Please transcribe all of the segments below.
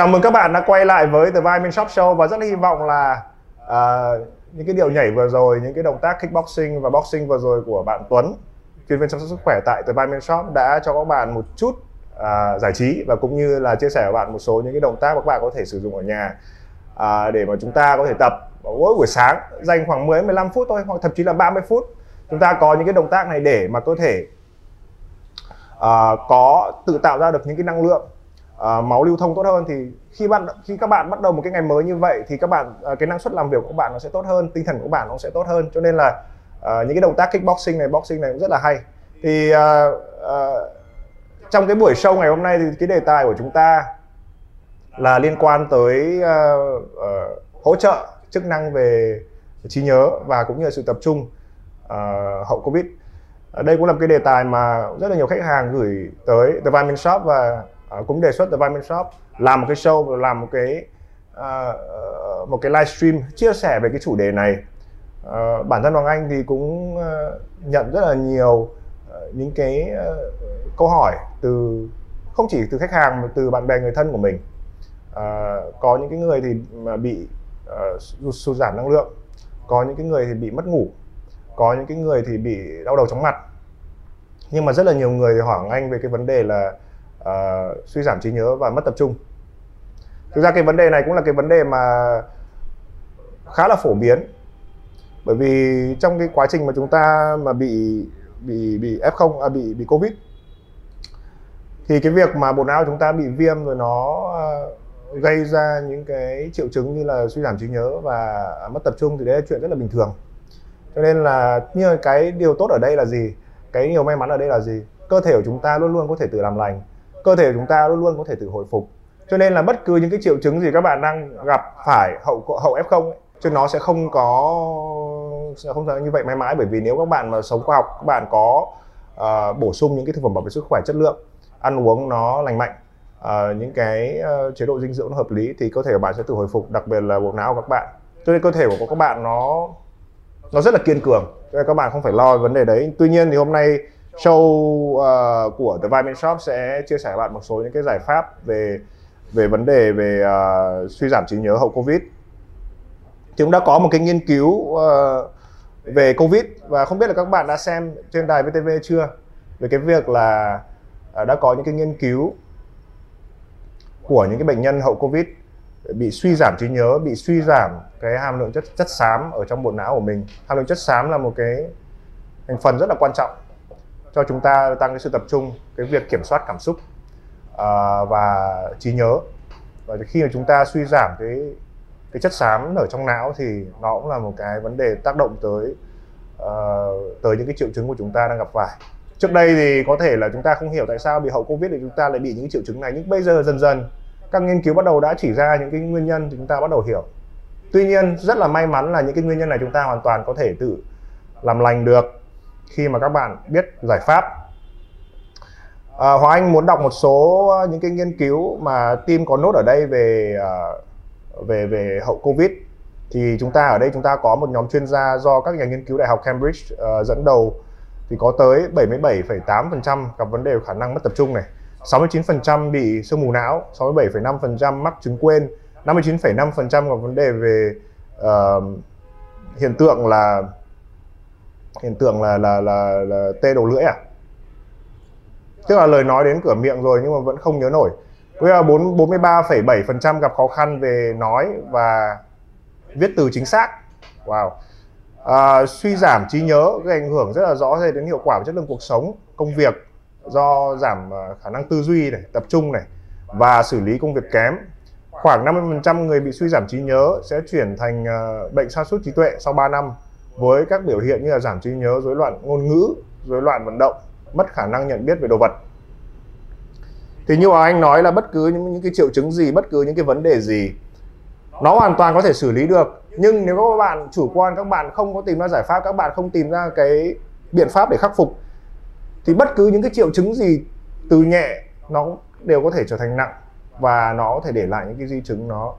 Chào mừng các bạn đã quay lại với The Vitamin Shop Show và rất là hy vọng là uh, những cái điệu nhảy vừa rồi, những cái động tác kickboxing và boxing vừa rồi của bạn Tuấn, chuyên viên chăm sóc sức khỏe tại The Vitamin Shop đã cho các bạn một chút uh, giải trí và cũng như là chia sẻ với bạn một số những cái động tác mà các bạn có thể sử dụng ở nhà uh, để mà chúng ta có thể tập mỗi buổi sáng dành khoảng 10 15 phút thôi hoặc thậm chí là 30 phút. Chúng ta có những cái động tác này để mà cơ thể uh, có tự tạo ra được những cái năng lượng uh, máu lưu thông tốt hơn thì khi bạn khi các bạn bắt đầu một cái ngày mới như vậy thì các bạn uh, cái năng suất làm việc của các bạn nó sẽ tốt hơn tinh thần của các bạn nó sẽ tốt hơn. Cho nên là uh, những cái động tác kickboxing này boxing này cũng rất là hay. Thì uh, uh, trong cái buổi show ngày hôm nay thì cái đề tài của chúng ta là liên quan tới uh, uh, hỗ trợ chức năng về trí nhớ và cũng như là sự tập trung uh, hậu covid. Đây cũng là một cái đề tài mà rất là nhiều khách hàng gửi tới The Vitamin Shop và uh, cũng đề xuất The Vitamin Shop làm một cái show làm một cái uh, một cái livestream chia sẻ về cái chủ đề này. Uh, bản thân Hoàng Anh thì cũng uh, nhận rất là nhiều uh, những cái uh, câu hỏi từ không chỉ từ khách hàng mà từ bạn bè người thân của mình. Uh, có những cái người thì mà bị uh, sụt giảm năng lượng có những cái người thì bị mất ngủ có những cái người thì bị đau đầu chóng mặt. Nhưng mà rất là nhiều người hỏi anh về cái vấn đề là uh, suy giảm trí nhớ và mất tập trung. Thực ra cái vấn đề này cũng là cái vấn đề mà khá là phổ biến. Bởi vì trong cái quá trình mà chúng ta mà bị bị bị f0 à, bị bị covid thì cái việc mà bộ não chúng ta bị viêm rồi nó uh, gây ra những cái triệu chứng như là suy giảm trí nhớ và mất tập trung thì đấy là chuyện rất là bình thường. Cho nên là như cái điều tốt ở đây là gì? Cái điều may mắn ở đây là gì? Cơ thể của chúng ta luôn luôn có thể tự làm lành cơ thể của chúng ta luôn luôn có thể tự hồi phục. Cho nên là bất cứ những cái triệu chứng gì các bạn đang gặp phải hậu hậu f0 ấy, chứ nó sẽ không có sẽ không như vậy mãi mãi. Bởi vì nếu các bạn mà sống khoa học các bạn có uh, bổ sung những cái thực phẩm bảo vệ sức khỏe chất lượng ăn uống nó lành mạnh uh, những cái uh, chế độ dinh dưỡng nó hợp lý thì cơ thể của bạn sẽ tự hồi phục đặc biệt là bộ não của các bạn. Cho nên cơ thể của các bạn nó nó rất là kiên cường cho nên các bạn không phải lo vấn đề đấy. Tuy nhiên thì hôm nay show uh, của The Vitamin Shop sẽ chia sẻ với bạn một số những cái giải pháp về về vấn đề về uh, suy giảm trí nhớ hậu Covid. Thì cũng đã có một cái nghiên cứu uh, về Covid và không biết là các bạn đã xem trên đài VTV chưa về cái việc là uh, đã có những cái nghiên cứu của những cái bệnh nhân hậu Covid bị suy giảm trí nhớ, bị suy giảm cái hàm lượng chất chất xám ở trong bộ não của mình. Hàm lượng chất xám là một cái thành phần rất là quan trọng cho chúng ta tăng cái sự tập trung cái việc kiểm soát cảm xúc uh, và trí nhớ. Và khi mà chúng ta suy giảm cái cái chất xám ở trong não thì nó cũng là một cái vấn đề tác động tới uh, tới những cái triệu chứng của chúng ta đang gặp phải. Trước đây thì có thể là chúng ta không hiểu tại sao bị hậu covid thì chúng ta lại bị những triệu chứng này nhưng bây giờ dần dần các nghiên cứu bắt đầu đã chỉ ra những cái nguyên nhân thì chúng ta bắt đầu hiểu. Tuy nhiên rất là may mắn là những cái nguyên nhân này chúng ta hoàn toàn có thể tự làm lành được khi mà các bạn biết giải pháp. À, Hoàng Anh muốn đọc một số ờ, những cái nghiên cứu mà team có nốt ở đây về ờ, về về hậu Covid. Thì chúng ta ở đây chúng ta có một nhóm chuyên gia do các nhà nghiên cứu đại học Cambridge uh, dẫn đầu. Thì có tới 77,8% gặp vấn đề khả năng mất tập trung này. 69% bị sương mù não 67,5% mắc chứng quên 59,5% gặp vấn đề về uh, hiện tượng là hiện tượng là là là, là tê đầu lưỡi à? Tức là lời nói đến cửa miệng rồi nhưng mà vẫn không nhớ nổi. Với là 4 43,7% gặp khó khăn về nói và viết từ chính xác. Wow. À, suy giảm trí nhớ gây ảnh hưởng rất là rõ rệt đến hiệu quả và chất lượng cuộc sống công việc do giảm à, khả năng tư duy này tập trung này và xử lý công việc kém. Khoảng 50% người bị suy giảm trí nhớ sẽ chuyển thành à, bệnh sa sút trí tuệ sau 3 năm với các biểu hiện như là giảm trí nhớ, rối loạn ngôn ngữ, rối loạn vận động, mất khả năng nhận biết về đồ vật. Thì như anh nói là bất cứ những, những cái triệu chứng gì, bất cứ những cái vấn đề gì nó hoàn toàn có thể xử lý được. Nhưng nếu các bạn chủ quan các bạn không có tìm ra giải pháp, các bạn không tìm ra cái biện pháp để khắc phục thì bất cứ những cái triệu chứng gì từ nhẹ nó đều có thể trở thành nặng và nó có thể để lại những cái di chứng nó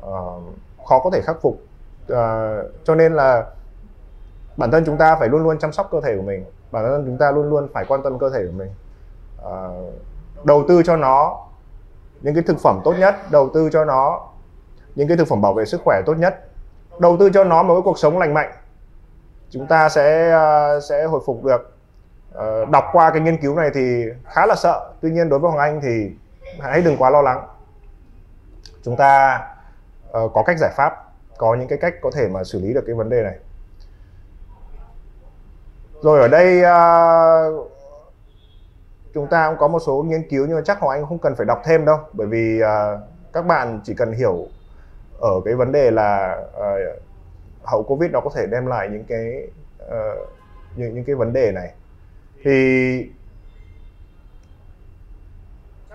uh, khó có thể khắc phục uh, cho nên là bản thân chúng ta phải luôn luôn chăm sóc cơ thể của mình. Bản thân chúng ta luôn luôn phải quan tâm cơ thể của mình. À, đầu tư cho nó những cái thực phẩm tốt nhất đầu tư cho nó những cái thực phẩm bảo vệ sức khỏe tốt nhất đầu tư cho nó một cái cuộc sống lành mạnh. Chúng ta sẽ uh, sẽ hồi phục được. Uh, đọc qua cái nghiên cứu này thì khá là sợ. Tuy nhiên đối với hoàng anh thì hãy đừng quá lo lắng. Chúng ta uh, có cách giải pháp có những cái cách có thể mà xử lý được cái vấn đề này rồi ở đây uh, chúng ta cũng có một số nghiên cứu nhưng mà chắc Hoàng Anh không cần phải đọc thêm đâu. Bởi vì uh, các bạn chỉ cần hiểu ở cái vấn đề là uh, hậu Covid nó có thể đem lại những cái uh, những những cái vấn đề này. Thì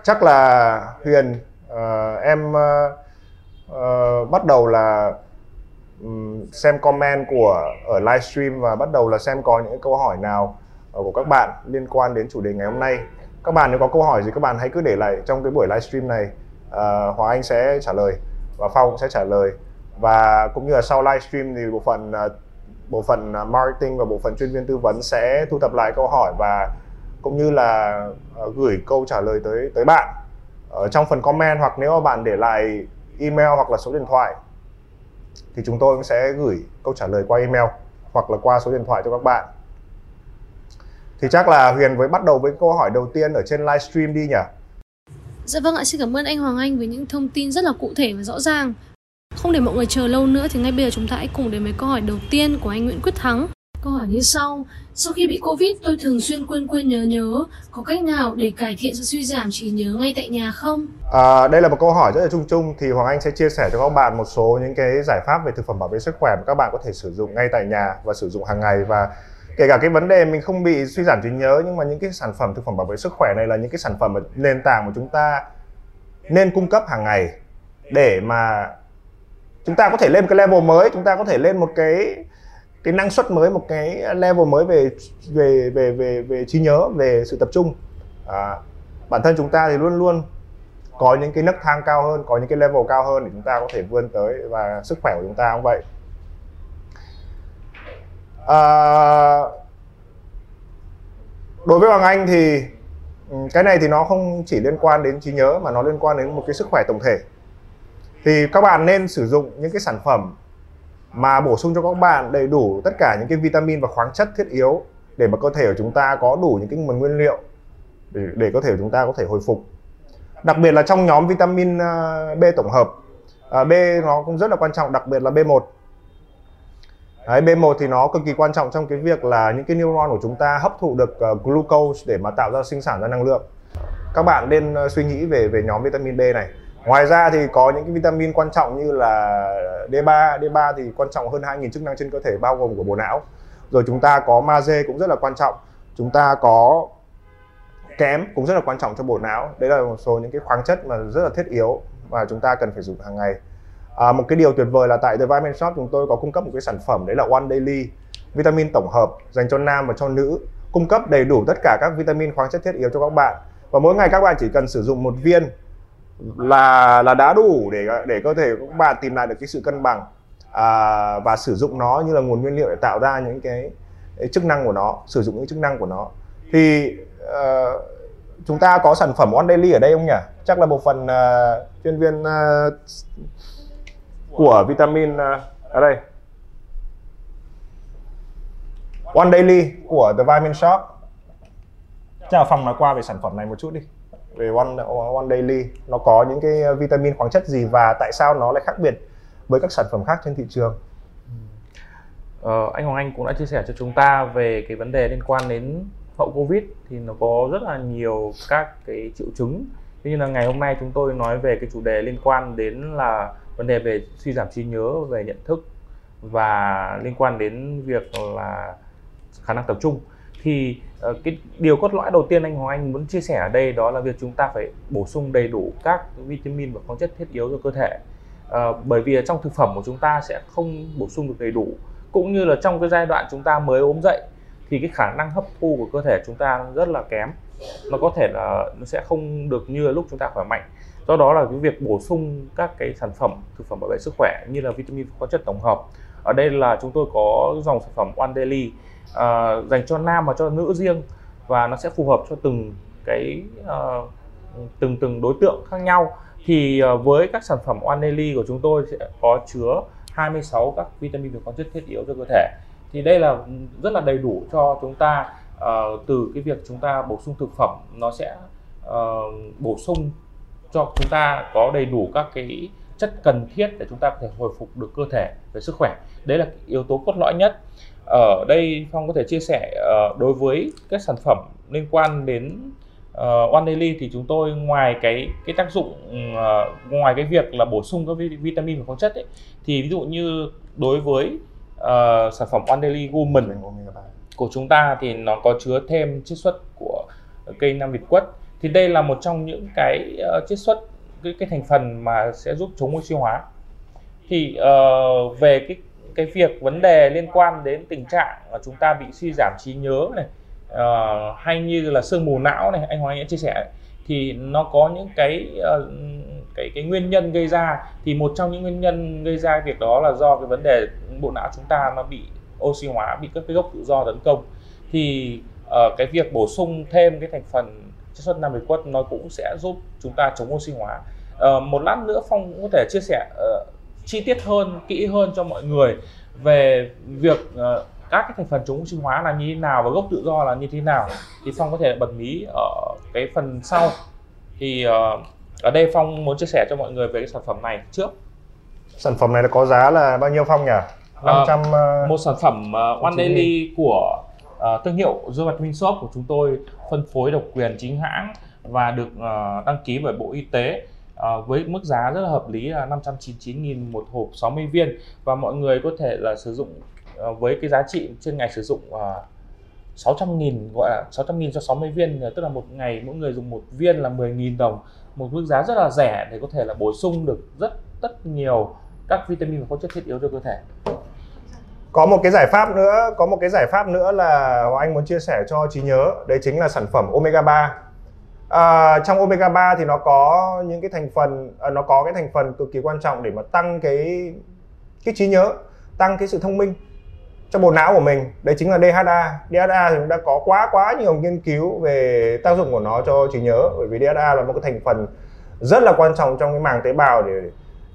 chắc là Huyền uh, em uh, uh, bắt đầu là um, xem comment của ở livestream và bắt đầu là xem có những câu hỏi nào ờ, của các bạn liên quan đến chủ đề ngày hôm nay. Các bạn nếu có câu hỏi gì các bạn hãy cứ để lại trong cái buổi livestream này. Ờ, uh, Hòa Anh sẽ trả lời và Phong cũng sẽ trả lời. Và cũng như là sau livestream thì bộ phận uh, bộ phận marketing và bộ phận chuyên viên tư vấn sẽ thu thập lại câu hỏi và cũng như là uh, gửi câu trả lời tới tới bạn. Ở trong phần comment hoặc nếu mà bạn để lại email hoặc là số điện thoại thì chúng tôi cũng sẽ gửi câu trả lời qua email hoặc là qua số điện thoại cho các bạn thì chắc là Huyền với bắt đầu với câu hỏi đầu tiên ở trên livestream đi nhỉ? Dạ vâng ạ, xin cảm ơn anh Hoàng Anh với những thông tin rất là cụ thể và rõ ràng. Không để mọi người chờ lâu nữa thì ngay bây giờ chúng ta hãy cùng đến với câu hỏi đầu tiên của anh Nguyễn Quyết Thắng. Câu hỏi như sau, sau khi bị Covid tôi thường xuyên quên quên nhớ nhớ, có cách nào để cải thiện sự suy giảm trí nhớ ngay tại nhà không? À, đây là một câu hỏi rất là chung chung. Thì Hoàng Anh sẽ chia sẻ cho các bạn một số những cái giải pháp về thực phẩm bảo vệ sức khỏe mà các bạn có thể sử dụng ngay tại nhà và sử dụng hàng ngày. Và kể cả cái vấn đề mình không bị suy giảm trí nhớ nhưng mà những cái sản phẩm thực phẩm bảo vệ sức khỏe này là những cái sản phẩm nền tảng mà chúng ta nên cung cấp hàng ngày để mà chúng ta có thể lên một cái level mới chúng ta có thể lên một cái cái năng suất mới một cái level mới về về về về về trí nhớ về sự tập trung. À, bản thân chúng ta thì luôn luôn có những cái nấc thang cao hơn có những cái level cao hơn để chúng ta có thể vươn tới và sức khỏe của chúng ta cũng vậy. À, đối với Hoàng Anh thì ừ, cái này thì nó không chỉ liên quan đến trí nhớ mà nó liên quan đến một cái sức khỏe tổng thể. Thì các bạn nên sử dụng những cái sản phẩm mà bổ sung cho các bạn đầy đủ tất cả những cái vitamin và khoáng chất thiết yếu để mà cơ thể của chúng ta có đủ những cái nguồn nguyên liệu để, để cơ thể của chúng ta có thể hồi phục đặc biệt là trong nhóm vitamin à, B tổng hợp à, B nó cũng rất là quan trọng đặc biệt là B1 Đấy, B1 thì nó cực kỳ quan trọng trong cái việc là những cái neuron của chúng ta hấp thụ được uh, glucose để mà tạo ra sinh sản ra năng lượng. Các bạn nên uh, suy nghĩ về về nhóm vitamin B này. Ngoài ra thì có những cái vitamin quan trọng như là D3, D3 thì quan trọng hơn 2.000 chức năng trên cơ thể bao gồm của bộ não. Rồi chúng ta có magie cũng rất là quan trọng. Chúng ta có kém cũng rất là quan trọng cho bộ não. Đấy là một số những cái khoáng chất mà rất là thiết yếu và chúng ta cần phải dùng hàng ngày. À, một cái điều tuyệt vời là tại The Vitamin Shop chúng tôi có cung cấp một cái sản phẩm đấy là One Daily vitamin tổng hợp dành cho nam và cho nữ cung cấp đầy đủ tất cả các vitamin khoáng chất thiết yếu cho các bạn và mỗi ngày các bạn chỉ cần sử dụng một viên là là đã đủ để để cơ thể của các bạn tìm lại được cái sự cân bằng à, và sử dụng nó như là nguồn nguyên liệu để tạo ra những cái, cái chức năng của nó sử dụng những chức năng của nó. Thì uh, chúng ta có sản phẩm One Daily ở đây không nhỉ? Chắc là một phần uh, chuyên viên uh, của vitamin uh, ở đây. One Daily của The Vitamin Shop. Chắc là nói qua về sản phẩm này một chút đi về One, One Daily nó có những cái ờ, vitamin khoáng chất gì và tại sao nó lại khác biệt với các sản phẩm khác trên thị trường? Ờ, anh Hoàng Anh cũng đã chia sẻ cho chúng ta về cái vấn đề liên quan đến hậu Covid thì nó có rất là nhiều các cái triệu chứng. Như là ngày hôm nay chúng tôi nói về cái chủ đề liên quan đến là vấn đề về suy giảm trí nhớ về nhận thức và liên quan đến việc là khả năng tập trung thì uh, cái điều cốt lõi đầu tiên anh Hoàng Anh muốn chia sẻ ở đây đó là việc chúng ta phải bổ sung đầy đủ các vitamin và khoáng chất thiết yếu cho cơ thể. Uh, bởi vì trong thực phẩm của chúng ta sẽ không bổ sung được đầy đủ. Cũng như là trong cái giai đoạn chúng ta mới ốm dậy thì cái khả năng hấp thu của cơ thể chúng ta rất là kém. Nó có thể là nó sẽ không được như là lúc chúng ta khỏe mạnh. Do đó là cái việc bổ sung các cái sản phẩm thực phẩm bảo vệ sức khỏe như là vitamin khoáng chất tổng hợp. Ở đây là chúng tôi có dòng sản phẩm One Daily uh, dành cho nam và cho nữ riêng. Và nó sẽ phù hợp cho từng cái uh, từng từng đối tượng khác nhau. Thì uh, với các sản phẩm One của chúng tôi sẽ có chứa 26 các vitamin và khoáng chất thiết yếu cho cơ thể. Thì đây là rất là đầy đủ cho chúng ta uh, từ cái việc chúng ta bổ sung thực phẩm nó sẽ uh, bổ sung cho chúng ta có đầy đủ các cái chất cần thiết để chúng ta có thể hồi phục được cơ thể về sức khỏe. Đấy là yếu tố cốt lõi nhất ở đây phong có thể chia sẻ uh, đối với các sản phẩm liên quan đến uh, One Daily thì chúng tôi ngoài cái cái tác dụng uh, ngoài cái việc là bổ sung các vitamin và khoáng chất ấy, thì ví dụ như đối với uh, sản phẩm One Daily Woman của chúng ta thì nó có chứa thêm chiết xuất của cây nam Việt quất. Thì đây là một trong những cái uh, chiết xuất cái, cái thành phần mà sẽ giúp chống oxy hóa. Thì uh, về cái cái việc vấn đề liên quan đến tình trạng là chúng ta bị suy giảm trí nhớ này uh, hay như là sương mù não này anh Hoàng Anh đã chia sẻ thì nó có những cái uh, cái cái nguyên nhân gây ra. Thì một trong những nguyên nhân gây ra việc đó là do cái vấn đề bộ não chúng ta nó bị oxy hóa bị các cái gốc tự do tấn công. Thì uh, cái việc bổ sung thêm cái thành phần chất xuất nam quất nó cũng sẽ giúp chúng ta chống oxy hóa. Uh, một lát nữa phong cũng có thể chia sẻ uh, chi tiết hơn kỹ hơn cho mọi người về việc uh, các cái thành phần chống oxy hóa là như thế nào và gốc tự do là như thế nào thì phong có thể bật mí ở cái phần sau. Thì uh, ở đây phong muốn chia sẻ cho mọi người về cái sản phẩm này trước. Sản phẩm này nó có giá là bao nhiêu phong nhỉ? 500 uh, một sản phẩm uh, One Daily của uh, thương hiệu The Vitamin Shop của chúng tôi phân phối độc quyền chính hãng và được uh, đăng ký bởi Bộ Y tế uh, với mức giá rất là hợp lý là 599.000 một hộp 60 viên. Và mọi người có thể là sử dụng uh, với cái giá trị trên ngày sử dụng ờ, uh, 600 nghìn gọi là 600.000 cho 60 viên tức là một ngày mỗi người dùng một viên là 10.000 đồng. Một mức giá rất là rẻ để có thể là bổ sung được rất rất nhiều các vitamin và khoáng chất thiết yếu cho cơ thể. Có một cái giải pháp nữa có một cái giải pháp nữa là Hoàng Anh muốn chia sẻ cho trí nhớ. Đấy chính là sản phẩm omega 3 à, trong omega 3 thì nó có những cái thành phần à, nó có cái thành phần cực kỳ quan trọng để mà tăng cái cái trí nhớ tăng cái sự thông minh cho bộ não của mình. Đấy chính là DHA DHA thì cũng đã có quá quá nhiều nghiên cứu về tác dụng của nó cho trí nhớ bởi vì DHA là một cái thành phần rất là quan trọng trong cái màng tế bào để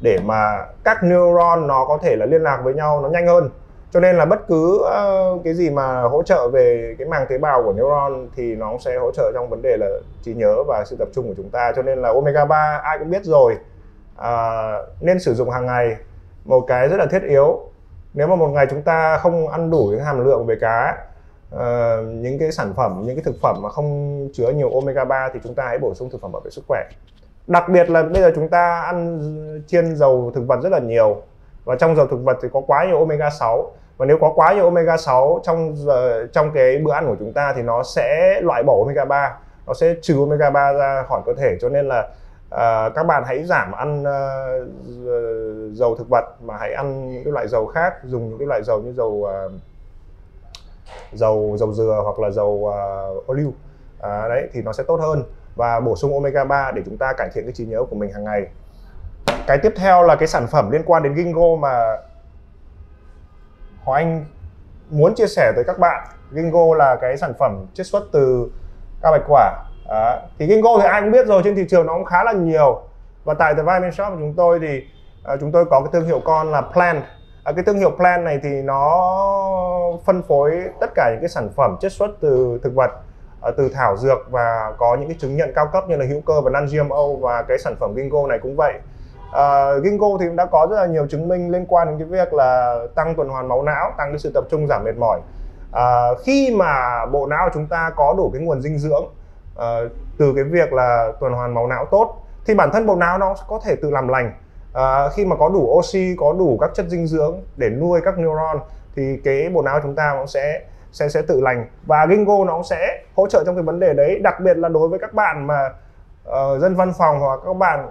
để mà các neuron nó có thể là liên lạc với nhau nó nhanh hơn cho nên là bất cứ uh, cái gì mà hỗ trợ về cái màng tế bào của neuron thì nó sẽ hỗ trợ trong vấn đề là trí nhớ và sự tập trung của chúng ta. Cho nên là omega 3 ai cũng biết rồi uh, nên sử dụng hàng ngày. Một cái rất là thiết yếu nếu mà một ngày chúng ta không ăn đủ những hàm lượng về cá uh, những cái sản phẩm những cái thực phẩm mà không chứa nhiều omega 3 thì chúng ta hãy bổ sung thực phẩm bảo vệ sức khỏe. Đặc biệt là bây giờ chúng ta ăn chiên dầu thực vật rất là nhiều và trong dầu thực vật thì có quá nhiều omega 6 và nếu có quá nhiều omega 6 trong trong cái bữa ăn của chúng ta thì nó sẽ loại bỏ omega 3 nó sẽ trừ omega 3 ra khỏi cơ thể. Cho nên là uh, các bạn hãy giảm ăn uh, dầu thực vật mà hãy ăn những cái loại dầu khác dùng những cái loại dầu như dầu uh, dầu dầu dừa hoặc là dầu uh, olive uh, đấy thì nó sẽ tốt hơn. Và bổ sung omega 3 để chúng ta cải thiện cái trí nhớ của mình hàng ngày. Cái tiếp theo là cái sản phẩm liên quan đến Gingo mà Hoàng Anh muốn chia sẻ tới các bạn Gingo là cái sản phẩm chiết xuất từ cao bạch quả. À, thì Gingo thì ai cũng biết rồi trên thị trường nó cũng khá là nhiều. Và tại The Vitamin Shop của chúng tôi thì à, chúng tôi có cái thương hiệu con là Plant à, ờ, cái thương hiệu Plant này thì nó phân phối tất cả những cái sản phẩm chiết xuất từ thực vật à, từ thảo dược và có những cái chứng nhận cao cấp như là hữu cơ và non GMO và cái sản phẩm Gingo này cũng vậy. Ờ, uh, Ginkgo thì cũng đã có rất là nhiều chứng minh liên quan đến cái việc là tăng tuần hoàn máu não tăng cái sự tập trung giảm mệt mỏi. Uh, khi mà bộ não của chúng ta có đủ cái nguồn dinh dưỡng uh, từ cái việc là tuần hoàn máu não tốt thì bản thân bộ não nó có thể tự làm lành. Uh, khi mà có đủ oxy có đủ các chất dinh dưỡng để nuôi các neuron thì cái bộ não của chúng ta nó sẽ sẽ sẽ tự lành. Và Ginkgo nó sẽ hỗ trợ trong cái vấn đề đấy đặc biệt là đối với các bạn mà uh, dân văn phòng hoặc các bạn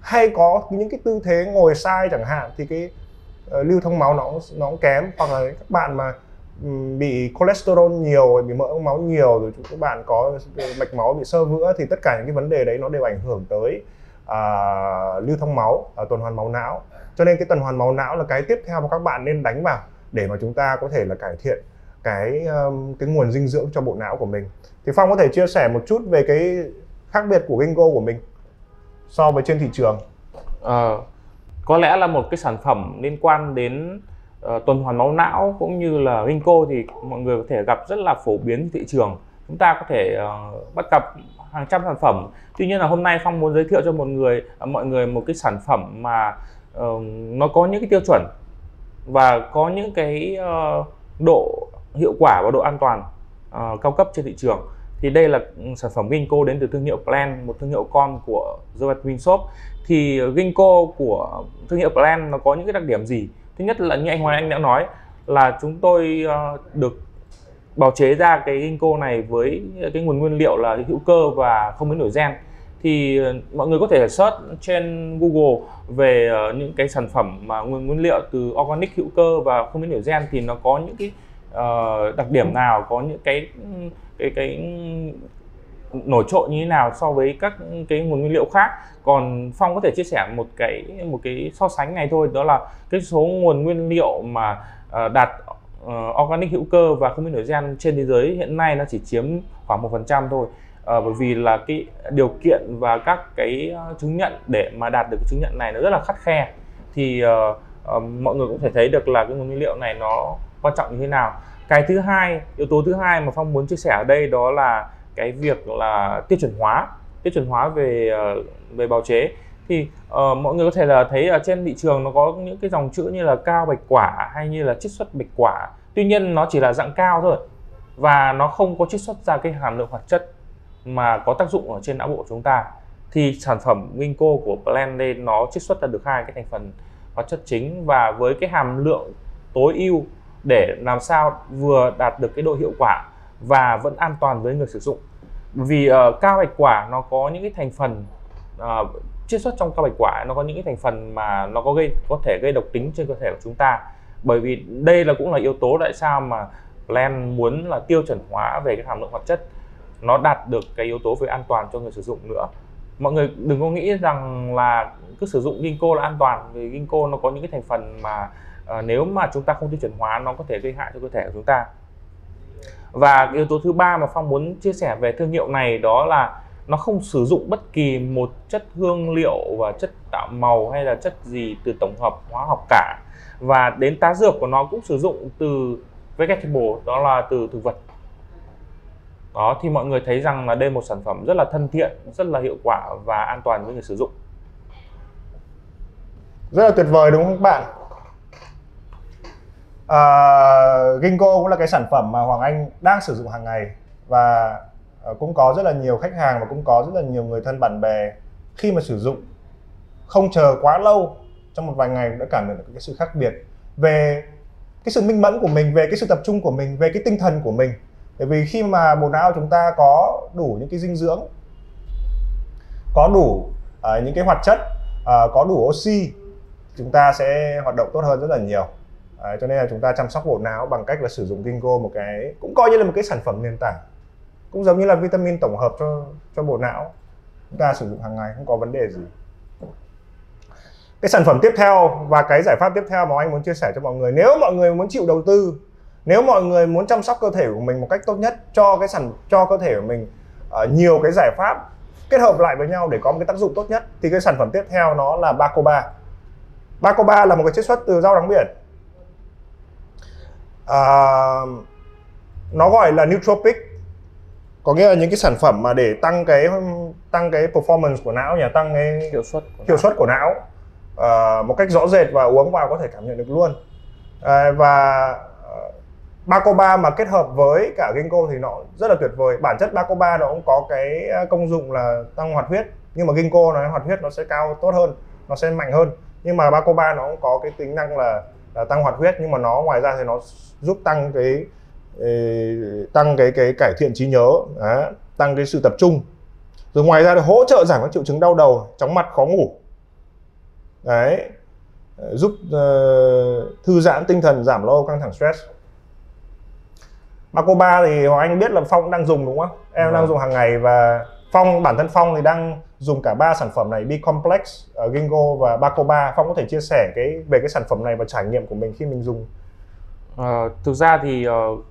hay có những cái tư thế ngồi sai chẳng hạn thì cái uh, lưu thông máu nó nó cũng kém. Hoặc là các bạn mà um, bị cholesterol nhiều bị mỡ máu nhiều rồi các bạn có mạch máu bị sơ vữa thì tất cả những cái vấn đề đấy nó đều ảnh hưởng tới uh, lưu thông máu uh, tuần hoàn máu não. Cho nên cái tuần hoàn máu não là cái tiếp theo mà các bạn nên đánh vào để mà chúng ta có thể là cải thiện cái um, cái nguồn dinh dưỡng cho bộ não của mình. Thì phong có thể chia sẻ một chút về cái khác biệt của Ginkgo của mình so với trên thị trường? À, có lẽ là một cái sản phẩm liên quan đến uh, tuần hoàn máu não cũng như là Ginkgo thì mọi người có thể gặp rất là phổ biến thị trường. Chúng ta có thể uh, bắt gặp hàng trăm sản phẩm. Tuy nhiên là hôm nay phong muốn giới thiệu cho một người mọi người một cái sản phẩm mà uh, nó có những cái tiêu chuẩn và có những cái uh, độ hiệu quả và độ an toàn uh, cao cấp trên thị trường thì đây là ừ, sản phẩm Ginkgo đến từ thương hiệu Plan, một thương hiệu con của Robert Winshop thì Ginkgo của thương hiệu Plan nó có những cái đặc điểm gì? Thứ nhất là như anh Hoàng Anh đã nói, là chúng tôi ờ, được bào chế ra cái Ginkgo này với cái nguồn nguyên liệu là hữu cơ và không biến đổi gen. Thì ờ, mọi người có thể search trên Google về ờ, những cái sản phẩm mà nguồn nguyên liệu từ organic hữu cơ và không biến đổi gen thì nó có những cái đặc điểm nào, có những cái ừ, cái cái nổi trội như thế nào so với các cái nguồn nguyên liệu khác. Còn phong có thể chia sẻ một cái một cái so sánh này thôi đó là cái số nguồn nguyên liệu mà ờ, đạt ờ, organic hữu cơ và không biến đổi gen trên thế giới hiện nay nó chỉ chiếm khoảng một phần trăm thôi. Ờ, bởi vì là cái điều kiện và các cái ờ, chứng nhận để mà đạt được cái chứng nhận này nó rất là khắt khe. Thì uh, uh, mọi người cũng thể thấy được là cái nguồn nguyên liệu này nó quan trọng như thế nào cái thứ hai yếu tố thứ hai mà phong muốn chia sẻ ở đây đó là cái việc là tiêu chuẩn hóa tiêu chuẩn hóa về ờ, về bào chế. Thì uh, mọi người có thể là thấy ở trên thị trường nó có những cái dòng chữ như là cao bạch quả hay như là chiết xuất bạch quả. Tuy nhiên nó chỉ là dạng cao thôi và nó không có chiết xuất ra cái hàm lượng hoạt chất mà có tác dụng ở trên não bộ chúng ta. Thì sản phẩm Winco của Plan đây nó chiết xuất ra được hai cái thành phần hoạt chất chính và với cái hàm lượng tối ưu để làm sao vừa đạt được cái độ hiệu quả và vẫn an toàn với người sử dụng. Vì uh, cao bạch quả nó có những cái thành phần uh, chiết xuất trong cao bạch quả nó có những cái thành phần mà nó có gây có thể gây độc tính trên cơ thể của chúng ta. Bởi vì đây là cũng là yếu tố tại sao mà Len muốn là tiêu chuẩn hóa về cái hàm lượng hoạt chất. Nó đạt được cái yếu tố về an toàn cho người sử dụng nữa. Mọi người đừng có nghĩ rằng là cứ sử dụng Ginkgo là an toàn vì Ginkgo nó có những cái thành phần mà à, nếu mà chúng ta không tiêu chuẩn hóa nó có thể gây hại cho cơ thể của chúng ta. Và yếu tố thứ ba mà phong muốn chia sẻ về thương hiệu này đó là nó không sử dụng bất kỳ một chất hương liệu và chất tạo màu hay là chất gì từ tổng hợp hóa học cả. Và đến tá dược của nó cũng sử dụng từ vegetable đó là từ thực vật. Đó thì mọi người thấy rằng là đây là một sản phẩm rất là thân thiện rất là hiệu quả và an toàn với người sử dụng. Rất là tuyệt vời đúng không các bạn? Ờ, à, Ginkgo cũng là cái sản phẩm mà Hoàng Anh đang sử dụng hàng ngày và ờ, cũng có rất là nhiều khách hàng và cũng có rất là nhiều người thân bạn bè khi mà sử dụng. Không chờ quá lâu trong một vài ngày đã cảm nhận được cái sự khác biệt về cái sự minh mẫn của mình về cái sự tập trung của mình về cái tinh thần của mình. Bởi vì khi mà bộ não chúng ta có đủ những cái dinh dưỡng có đủ uh, những cái hoạt chất uh, có đủ oxy chúng ta sẽ hoạt động tốt hơn rất là nhiều à, cho nên là chúng ta chăm sóc bộ não bằng cách là sử dụng Ginkgo một cái cũng coi như là một cái sản phẩm nền tảng. Cũng giống như là vitamin tổng hợp cho cho bộ não. Chúng ta sử dụng hàng ngày không có vấn đề gì. Cái sản phẩm tiếp theo và cái giải pháp tiếp theo mà anh muốn chia sẻ cho mọi người nếu mọi người muốn chịu đầu tư nếu mọi người muốn chăm sóc cơ thể của mình một cách tốt nhất cho cái sản cho cơ thể của mình uh, nhiều cái giải pháp kết hợp lại với nhau để có một cái tác dụng tốt nhất thì cái sản phẩm tiếp theo nó là Bacoba. Bacoba là một cái chiết xuất từ rau đắng biển à, nó gọi là nootropic. Có nghĩa là những cái sản phẩm mà để tăng cái tăng cái performance của não nhỉ tăng cái hiệu suất của hiệu suất của não à, một cách rõ rệt và uống vào có thể cảm nhận được luôn. À, và uh, Bacoba mà kết hợp với cả Ginkgo thì nó rất là tuyệt vời. Bản chất Bacoba nó cũng có cái công dụng là tăng hoạt huyết nhưng mà Ginkgo nó hoạt huyết nó sẽ cao tốt hơn nó sẽ mạnh hơn. Nhưng mà Bacoba nó cũng có cái tính năng là, là tăng hoạt huyết nhưng mà nó ngoài ra thì nó giúp tăng cái tăng cái cái cải thiện trí nhớ đó, tăng cái sự tập trung rồi ngoài ra thì hỗ trợ giảm các triệu chứng đau đầu chóng mặt khó ngủ đấy giúp uh, thư giãn tinh thần giảm lo căng thẳng stress Bacoba thì Hoàng Anh biết là Phong đang dùng đúng không? Em vâng. đang dùng hàng ngày và Phong bản thân Phong thì đang dùng cả ba sản phẩm này B Complex, uh, ờ, Gingo và Bacoba. Phong có thể chia sẻ cái về cái sản phẩm này và trải nghiệm của mình khi mình dùng. à, thực ra thì uh,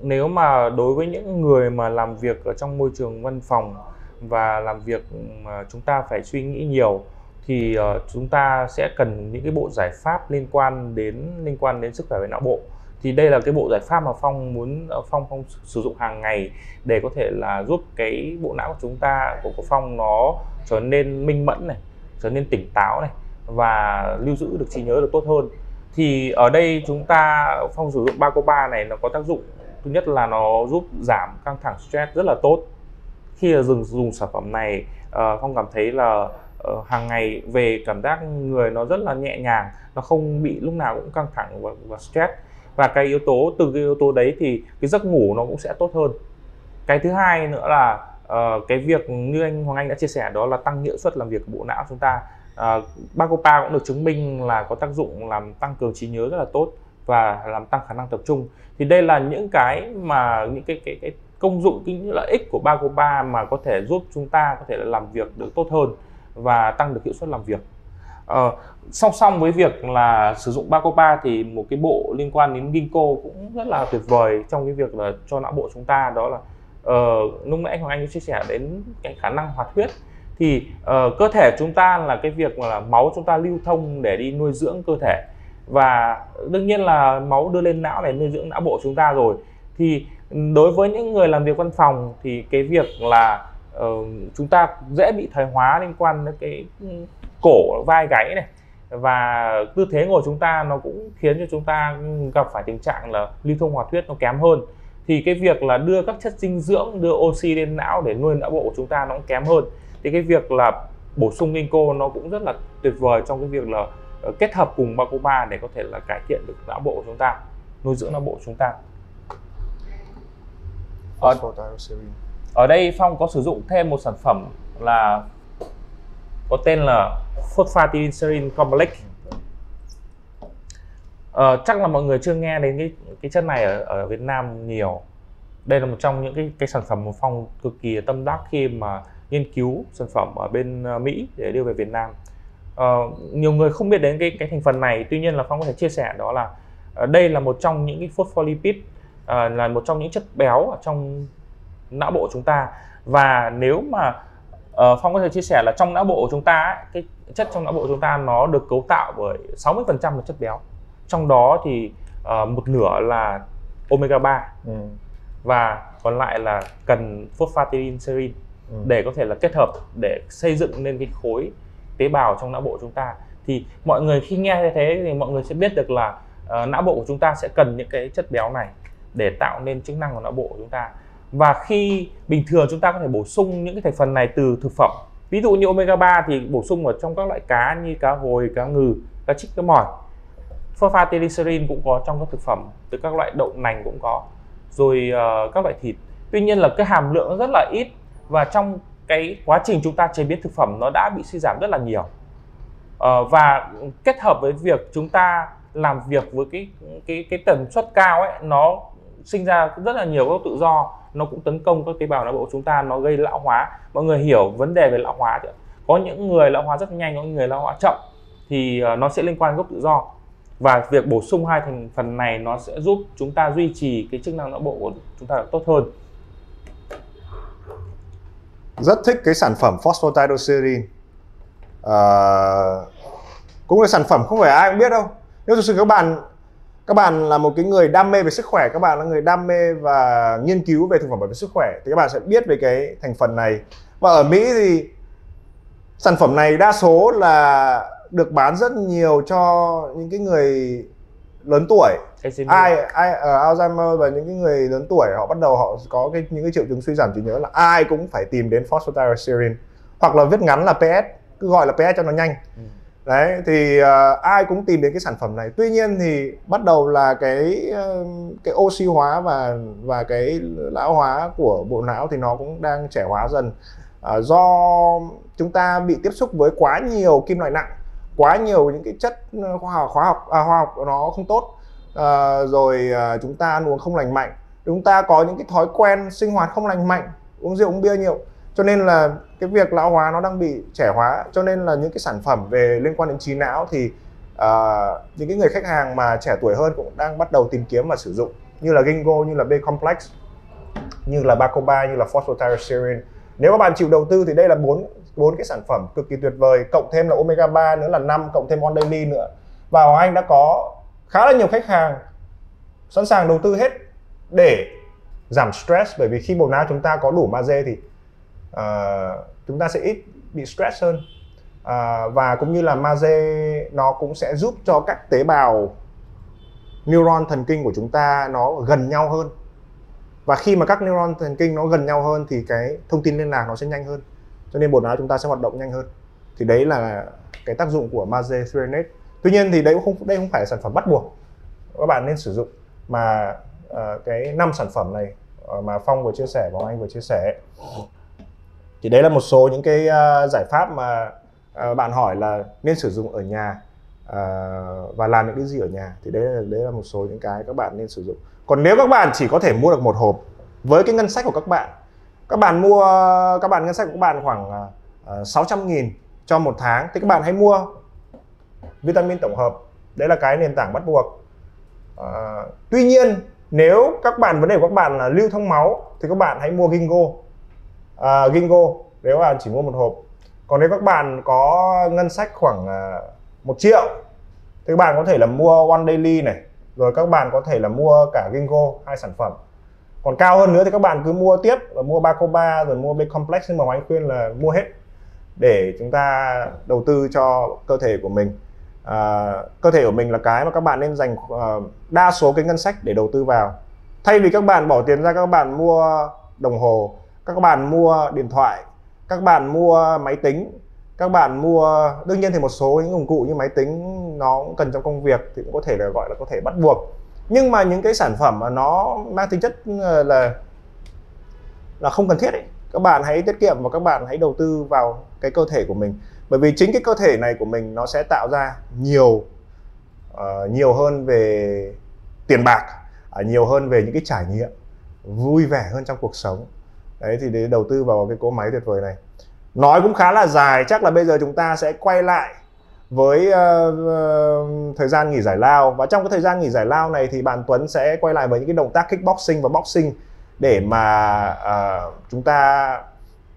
nếu mà đối với những người mà làm việc ở trong môi trường văn phòng và làm việc mà chúng ta phải suy nghĩ nhiều thì uh, chúng ta sẽ cần những cái bộ giải pháp liên quan đến liên quan đến sức khỏe về não bộ thì đây là cái bộ giải pháp mà phong muốn ờ, phong phong sử dụng hàng ngày để có thể là giúp cái bộ não của chúng ta của, của phong nó trở nên minh mẫn này trở nên tỉnh táo này và lưu giữ được trí nhớ được tốt hơn. Thì ở đây chúng ta phong sử dụng Bacopa này nó có tác dụng thứ nhất là nó giúp giảm căng thẳng stress rất là tốt. Khi là dùng dùng sản phẩm này ờ, phong cảm thấy là ờ, hàng ngày về cảm giác người nó rất là nhẹ nhàng nó không bị lúc nào cũng căng thẳng và, và stress và cái yếu tố từ cái yếu tố đấy thì cái giấc ngủ nó cũng sẽ tốt hơn. Cái thứ hai nữa là uh, cái việc như anh Hoàng Anh đã chia sẻ đó là tăng hiệu suất làm việc của bộ não chúng ta. Uh, Bacopa cũng được chứng minh là có tác dụng làm tăng cường trí nhớ rất là tốt và làm tăng khả năng tập trung. Thì đây là những cái mà những cái cái, cái công dụng cái những lợi ích của Bacopa mà có thể giúp chúng ta có thể là làm việc được tốt hơn và tăng được hiệu suất làm việc. Uh, song song với việc là sử dụng Bacopa thì một cái bộ liên quan đến ginkgo cũng rất là tuyệt vời trong cái việc là cho não bộ chúng ta đó là uh, lúc nãy anh Hoàng Anh chia sẻ đến cái khả năng hoạt huyết. Thì uh, cơ thể chúng ta là cái việc mà là máu chúng ta lưu thông để đi nuôi dưỡng cơ thể. Và đương nhiên là máu đưa lên não để nuôi dưỡng não bộ chúng ta rồi. Thì đối với những người làm việc văn phòng thì cái việc là uh, chúng ta dễ bị thoái hóa liên quan đến cái cổ vai gáy này và tư thế ngồi chúng ta nó cũng khiến cho chúng ta gặp phải tình trạng là lưu thông hoạt huyết nó kém hơn. Thì cái việc là đưa các chất dinh dưỡng đưa oxy lên não để nuôi não bộ của chúng ta nó cũng kém hơn. Thì cái việc là bổ sung ginkgo nó cũng rất là tuyệt vời trong cái việc là ờ, kết hợp cùng bacopa để có thể là cải thiện được não bộ của chúng ta nuôi dưỡng não bộ của chúng ta. Ở, ở đây phong có sử dụng thêm một sản phẩm là có tên là phosphatidylserine complex. Uh, chắc là mọi người chưa nghe đến cái cái chất này ở ở Việt Nam nhiều. Đây là một trong những cái cái sản phẩm mà phong cực kỳ tâm đắc khi mà nghiên cứu sản phẩm ở bên ờ, Mỹ để đưa về Việt Nam. Uh, nhiều người không biết đến cái cái thành phần này tuy nhiên là phong có thể chia sẻ đó là uh, đây là một trong những cái phospholipid uh, là một trong những chất béo ở trong não bộ chúng ta. Và nếu mà uh, phong có thể chia sẻ là trong não bộ của chúng ta cái chất trong não bộ của chúng ta nó được cấu tạo bởi 60% là chất béo trong đó thì uh, một nửa là omega 3 ừ. và còn lại là cần phosphatidylserine ừ. để có thể là kết hợp để xây dựng nên cái khối tế bào trong não bộ chúng ta thì mọi người khi nghe như thế thì mọi người sẽ biết được là uh, não bộ của chúng ta sẽ cần những cái chất béo này để tạo nên chức năng của não bộ của chúng ta và khi bình thường chúng ta có thể bổ sung những cái thành phần này từ thực phẩm. Ví dụ như omega 3 thì bổ sung ở trong các loại cá như cá hồi cá ngừ cá trích cá mỏi phosphatidylserine cũng có trong các thực phẩm từ các loại đậu nành cũng có. Rồi uh, các loại thịt. Tuy nhiên là cái hàm lượng nó rất là ít và trong cái quá trình chúng ta chế biến thực phẩm nó đã bị suy giảm rất là nhiều. Uh, và kết hợp với việc chúng ta làm việc với cái cái cái tần suất cao ấy nó sinh ra rất là nhiều các tự do nó cũng tấn công các tế bào não bộ của chúng ta nó gây lão hóa. Mọi người hiểu vấn đề về lão hóa chưa? có những người lão hóa rất nhanh có những người lão hóa chậm thì ờ, nó sẽ liên quan gốc tự do. Và việc bổ sung hai thành phần này nó sẽ giúp chúng ta duy trì cái chức năng não bộ của chúng ta tốt hơn. Rất thích cái sản phẩm phosphatidylserine à, ờ, cũng là sản phẩm không phải ai cũng biết đâu. Nếu thực sự các bạn các bạn là một cái người đam mê về sức khỏe các bạn là người đam mê và nghiên cứu về thực phẩm bảo vệ sức khỏe thì các bạn sẽ biết về cái thành phần này. Và ở Mỹ thì sản phẩm này đa số là được bán rất nhiều cho những cái người lớn tuổi. Ai ai ở uh, Alzheimer và những cái người lớn tuổi họ bắt đầu họ có cái những cái triệu chứng suy giảm trí nhớ là ai cũng phải tìm đến phosphatidylserine hoặc là viết ngắn là PS cứ gọi là PS cho nó nhanh. Ừ đấy thì uh, ai cũng tìm đến cái sản phẩm này. Tuy nhiên thì bắt đầu là cái uh, cái oxy hóa và và cái lão hóa của bộ não thì nó cũng đang trẻ hóa dần. Uh, do chúng ta bị tiếp xúc với quá nhiều kim loại nặng quá nhiều những cái chất ờ, khoa học khoa học à, khoa học nó không tốt uh, rồi uh, chúng ta ăn uống không lành mạnh. Chúng ta có những cái thói quen sinh hoạt không lành mạnh uống rượu uống bia nhiều cho nên là cái việc lão hóa nó đang bị trẻ hóa. Cho nên là những cái sản phẩm về liên quan đến trí não thì uh, những cái người khách hàng mà trẻ tuổi hơn cũng đang bắt đầu tìm kiếm và sử dụng như là Ginkgo như là B complex như là Bacoba như là phosphatidylserine nếu các bạn chịu đầu tư thì đây là bốn bốn cái sản phẩm cực kỳ tuyệt vời cộng thêm là omega 3 nữa là 5 cộng thêm on daily nữa. Và Hoàng Anh đã có khá là nhiều khách hàng sẵn sàng đầu tư hết để giảm stress bởi vì khi bộ não chúng ta có đủ magie thì uh, chúng ta sẽ ít bị stress hơn. Uh, và cũng như là magie nó cũng sẽ giúp cho các tế bào neuron thần kinh của chúng ta nó gần nhau hơn. Và khi mà các neuron thần kinh nó gần nhau hơn thì cái thông tin liên lạc nó sẽ nhanh hơn. Cho nên bộ não chúng ta sẽ hoạt động nhanh hơn. Thì đấy là cái tác dụng của magie threonate. Tuy nhiên thì đấy cũng không đây không phải là sản phẩm bắt buộc. Các bạn nên sử dụng mà uh, cái năm sản phẩm này uh, mà phong vừa chia sẻ và anh vừa chia sẻ thì đấy là một số những cái uh, giải pháp mà uh, bạn hỏi là nên sử dụng ở nhà uh, và làm những cái gì ở nhà. Thì đấy là đấy là một số những cái các bạn nên sử dụng. Còn nếu các bạn chỉ có thể mua được một hộp với cái ngân sách của các bạn các bạn mua các bạn ngân sách của các bạn khoảng uh, 600 nghìn cho một tháng thì các bạn hãy mua vitamin tổng hợp. Đấy là cái nền tảng bắt buộc. Uh, tuy nhiên nếu các bạn vấn đề của các bạn là lưu thông máu thì các bạn hãy mua Gingo uh, Gingo nếu bạn chỉ mua một hộp. Còn nếu các bạn có ngân sách khoảng à, uh, 1 triệu thì các bạn có thể là mua One Daily này rồi các bạn có thể là mua cả Gingo hai sản phẩm. Còn cao hơn nữa thì các bạn cứ mua tiếp là mua Bacoba rồi mua B Complex nhưng mà anh khuyên là mua hết để chúng ta đầu tư cho cơ thể của mình. À, cơ thể của mình là cái mà các bạn nên dành uh, đa số cái ngân sách để đầu tư vào. Thay vì các bạn bỏ tiền ra các bạn mua đồng hồ các bạn mua điện thoại các bạn mua máy tính các bạn mua đương nhiên thì một số những công cụ như máy tính nó cũng cần trong công việc thì cũng có thể là gọi là có thể bắt buộc. Nhưng mà những cái sản phẩm mà nó mang tính chất ờ, là là không cần thiết ấy các bạn hãy tiết kiệm và các bạn hãy đầu tư vào cái cơ thể của mình. Bởi vì chính cái cơ thể này của mình nó sẽ tạo ra nhiều uh, nhiều hơn về tiền bạc uh, nhiều hơn về những cái trải nghiệm vui vẻ hơn trong cuộc sống đấy thì để đầu tư vào cái cỗ máy tuyệt vời này. Nói cũng khá là dài chắc là bây giờ chúng ta sẽ quay lại với uh, uh, thời gian nghỉ giải lao. Và trong cái thời gian nghỉ giải lao này thì bạn Tuấn sẽ quay lại với những cái động tác kickboxing và boxing để mà uh, chúng ta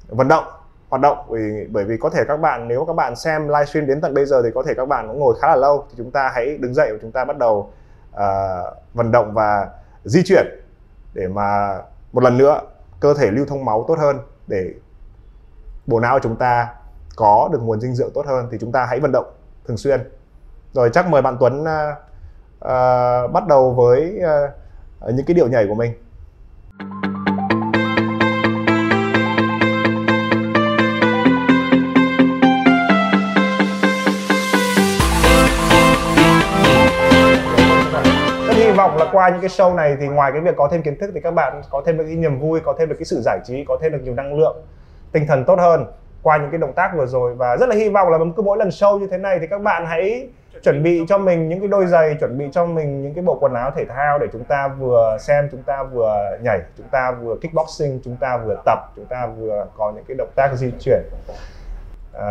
vận động hoạt động. Vì bởi vì có thể các bạn nếu các bạn xem livestream đến tận bây giờ thì có thể các bạn cũng ngồi khá là lâu. Thì chúng ta hãy đứng dậy và chúng ta bắt đầu uh, vận động và di chuyển để mà một lần nữa cơ thể lưu thông máu tốt hơn để bộ não của chúng ta có được nguồn dinh dưỡng tốt hơn thì chúng ta hãy vận động thường xuyên. Rồi chắc mời bạn Tuấn uh, uh, bắt đầu với uh, những cái điệu nhảy của mình. Vọng là qua những cái show này thì ngoài cái việc có thêm kiến thức thì các bạn có thêm được cái niềm vui có thêm được cái sự giải trí có thêm được nhiều năng lượng tinh thần tốt hơn qua những cái động tác vừa rồi. Và rất là hy vọng là cứ mỗi lần show như thế này thì các bạn hãy chuẩn bị cho mình những cái đôi giày chuẩn bị cho mình những cái bộ quần áo thể thao để chúng ta vừa xem chúng ta vừa nhảy chúng ta vừa kickboxing chúng ta vừa tập chúng ta vừa có những cái động tác di chuyển uh,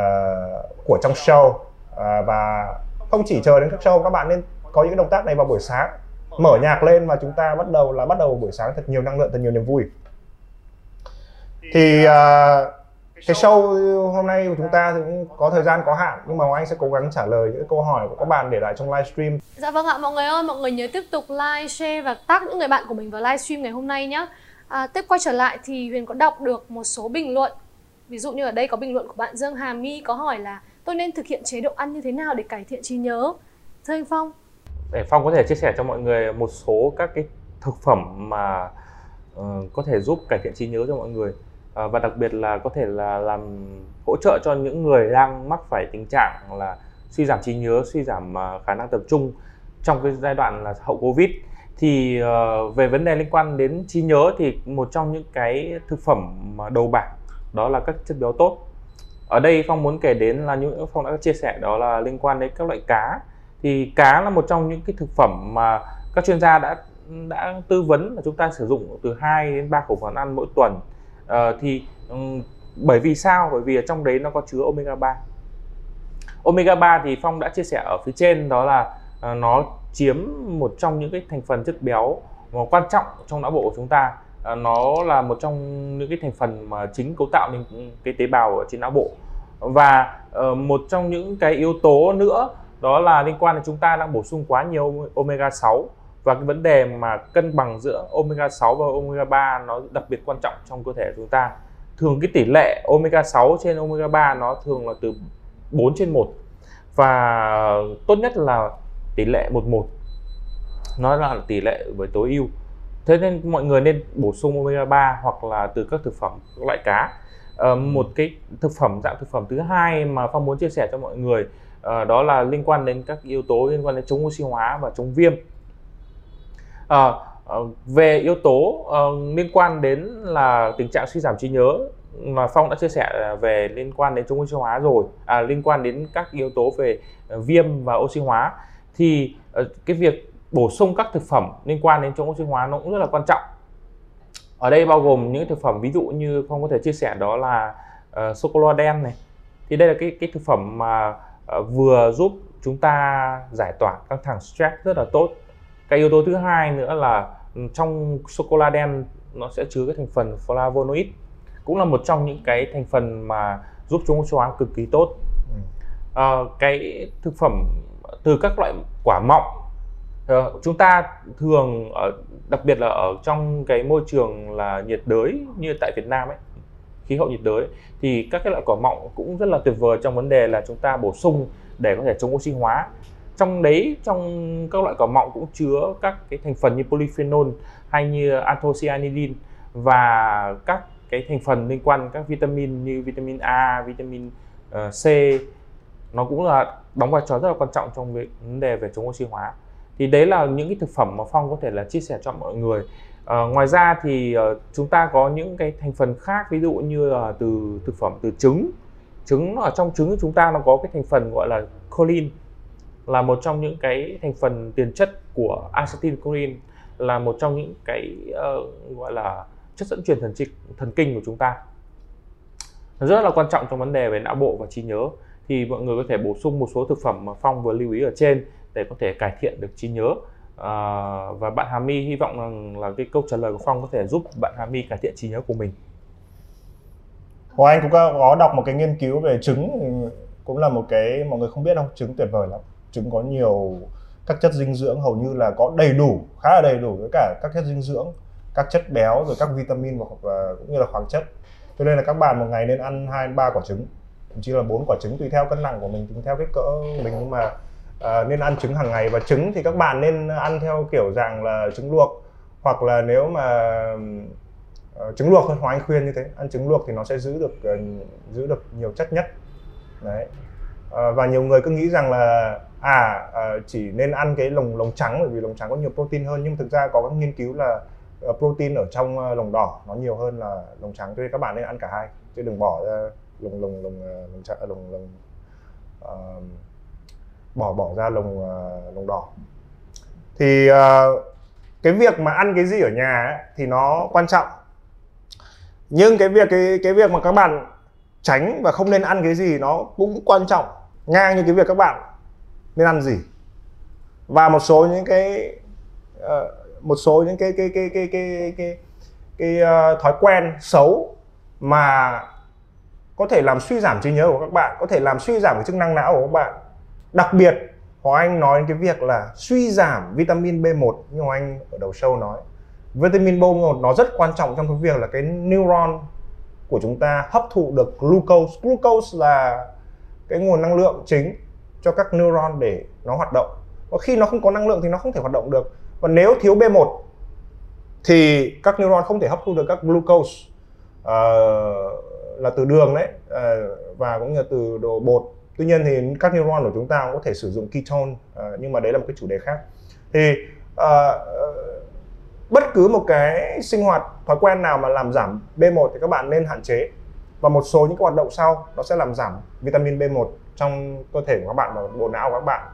của trong show. Uh, và không chỉ chờ đến các show các bạn nên có những cái động tác này vào buổi sáng mở nhạc lên và chúng ta bắt đầu là bắt đầu buổi sáng thật nhiều năng lượng thật nhiều niềm vui thì uh, cái show hôm nay của chúng ta thì cũng có thời gian có hạn nhưng mà anh sẽ cố gắng trả lời những câu hỏi của các bạn để lại trong livestream. Dạ vâng ạ mọi người ơi, mọi người nhớ tiếp tục like, share và tag những người bạn của mình vào livestream ngày hôm nay nhé. À, tiếp quay trở lại thì Huyền có đọc được một số bình luận. Ví dụ như ở đây có bình luận của bạn Dương Hà My có hỏi là tôi nên thực hiện chế độ ăn như thế nào để cải thiện trí nhớ? Thưa anh Phong. Để Phong có thể chia sẻ cho mọi người một số các cái thực phẩm mà uh, có thể giúp cải thiện trí nhớ cho mọi người. Uh, và đặc biệt là có thể là làm hỗ trợ cho những người đang mắc phải tình trạng là suy giảm trí nhớ suy giảm uh, khả năng tập trung trong cái giai đoạn là hậu covid. Thì uh, về vấn đề liên quan đến trí nhớ thì một trong những cái thực phẩm mà đầu bảng đó là các chất béo tốt. Ở đây phong muốn kể đến là những phong đã chia sẻ đó là liên quan đến các loại cá thì cá là một trong những cái thực phẩm mà các chuyên gia đã đã tư vấn là chúng ta sử dụng từ 2 đến 3 khẩu phần ăn mỗi tuần. À, thì um, bởi vì sao? Bởi vì ở trong đấy nó có chứa omega 3 omega 3 thì phong đã chia sẻ ở phía trên đó là uh, nó chiếm một trong những cái thành phần chất béo mà quan trọng trong não bộ của chúng ta. À, nó là một trong những cái thành phần mà chính cấu tạo nên cái tế bào ở trên não bộ. Và uh, một trong những cái yếu tố nữa đó là liên quan đến chúng ta đang bổ sung quá nhiều omega 6 và cái vấn đề mà cân bằng giữa omega 6 và omega 3 nó đặc biệt quan trọng trong cơ thể chúng ta. Thường cái tỷ lệ omega 6 trên omega 3 nó thường là từ 4 trên 1 và tốt nhất là tỷ lệ 11 nó là tỷ lệ với tối ưu. Thế nên mọi người nên bổ sung omega 3 hoặc là từ các thực phẩm các loại cá. À, một cái thực phẩm dạng thực phẩm thứ hai mà phong muốn chia sẻ cho mọi người à, đó là liên quan đến các yếu tố liên quan đến chống oxy hóa và chống viêm. À, về yếu tố uh, liên quan đến là tình trạng suy giảm trí nhớ mà phong đã chia sẻ về liên quan đến chống oxy hóa rồi à, liên quan đến các yếu tố về viêm và oxy hóa thì uh, cái việc bổ sung các thực phẩm liên quan đến chống oxy hóa nó cũng rất là quan trọng. Ở đây bao gồm những thực phẩm ví dụ như phong có thể chia sẻ đó là uh, sô cô la đen này. Thì đây là cái cái thực phẩm mà uh, vừa giúp chúng ta giải tỏa căng thẳng stress rất là tốt. Cái yếu tố thứ hai nữa là ừ, trong sô cô la đen nó sẽ chứa cái thành phần flavonoid cũng là một trong những cái thành phần mà giúp chống oxy hóa cực kỳ tốt. Uh, cái thực phẩm từ các loại quả mọng Ờ, chúng ta thường ở đặc biệt là ở trong cái môi trường là nhiệt đới như tại Việt Nam ấy khí hậu nhiệt đới thì các cái loại quả mọng cũng rất là tuyệt vời trong vấn đề là chúng ta bổ sung để có thể chống oxy hóa. Trong đấy trong các loại quả mọng cũng chứa các cái thành phần như polyphenol hay như anthocyanidin và các cái thành phần liên quan các vitamin như vitamin A, vitamin ờ, C. Nó cũng là đóng vai trò rất là quan trọng trong vấn đề về chống oxy hóa. Thì đấy là những cái thực phẩm mà phong có thể là chia sẻ cho mọi người à, ngoài ra thì uh, chúng ta có những cái thành phần khác ví dụ như là từ thực phẩm từ trứng. Trứng ở trong trứng chúng ta nó có cái thành phần gọi là choline là một trong những cái thành phần tiền chất của acetylcholine là một trong những cái uh, gọi là chất dẫn truyền thần trịch thần kinh của chúng ta. Rất là quan trọng trong vấn đề về não bộ và trí nhớ. Thì mọi người có thể bổ sung một số thực phẩm mà phong vừa lưu ý ở trên để có thể cải thiện được trí nhớ à, và bạn Hà My hy vọng rằng là cái câu trả lời của Phong có thể giúp bạn Hà My cải thiện trí nhớ của mình. Hoàng Anh cũng có đọc một cái nghiên cứu về trứng cũng là một cái mọi người không biết không? Trứng tuyệt vời lắm. Trứng có nhiều các chất dinh dưỡng hầu như là có đầy đủ khá là đầy đủ với cả các chất dinh dưỡng các chất béo rồi các vitamin và, và cũng như là khoáng chất. Cho nên là các bạn một ngày nên ăn hai ba quả trứng thậm chí là bốn quả trứng tùy theo cân nặng của mình tùy theo cái cỡ mình. Nhưng mà Ờ, nên ăn trứng hàng ngày. Và trứng thì các bạn nên ăn theo kiểu dạng là trứng luộc. Hoặc là nếu mà uh, trứng luộc thôi Hoàng Anh khuyên như thế. Ăn trứng luộc thì nó sẽ giữ được uh, giữ được nhiều chất nhất. Đấy. Uh, và nhiều người cứ nghĩ rằng là à uh, chỉ nên ăn cái lồng lồng trắng bởi vì lồng trắng có nhiều protein hơn. Nhưng thực ra có các nghiên cứu là uh, protein ở trong uh, lồng đỏ nó nhiều hơn là lồng trắng. Cho nên các bạn nên ăn cả hai. Chứ đừng bỏ ra lồng lồng lồng lồng trắng lồng lồng uh, bỏ bỏ ra lồng uh, lồng đỏ. Thì uh, cái việc mà ăn cái gì ở nhà ấy, thì nó quan trọng. Nhưng cái việc cái cái việc mà các bạn tránh và không nên ăn cái gì nó cũng quan trọng ngang như cái việc các bạn nên ăn gì. Và một số những cái uh, một số những cái cái cái cái cái cái, cái uh, thói quen xấu mà có thể làm suy giảm trí nhớ của các bạn có thể làm suy giảm cái chức năng não của các bạn đặc biệt Hoàng Anh nói đến cái việc là suy giảm vitamin B1 như Hoàng Anh ở đầu show nói. Vitamin B1 nó rất quan trọng trong cái việc là cái neuron của chúng ta hấp thụ được glucose. Glucose là cái nguồn năng lượng chính cho các neuron để nó hoạt động. Và khi nó không có năng lượng thì nó không thể hoạt động được. Và nếu thiếu B1 thì các neuron không thể hấp thu được các glucose uh, là từ đường đấy uh, và cũng như từ đồ bột tuy nhiên thì các neuron của chúng ta cũng có thể sử dụng ketone uh, nhưng mà đấy là một cái chủ đề khác. Thì uh, bất cứ một cái sinh hoạt thói quen nào mà làm giảm B1 thì các bạn nên hạn chế. Và một số những cái hoạt động sau nó sẽ làm giảm vitamin B1 trong cơ thể của các bạn và bộ não của các bạn.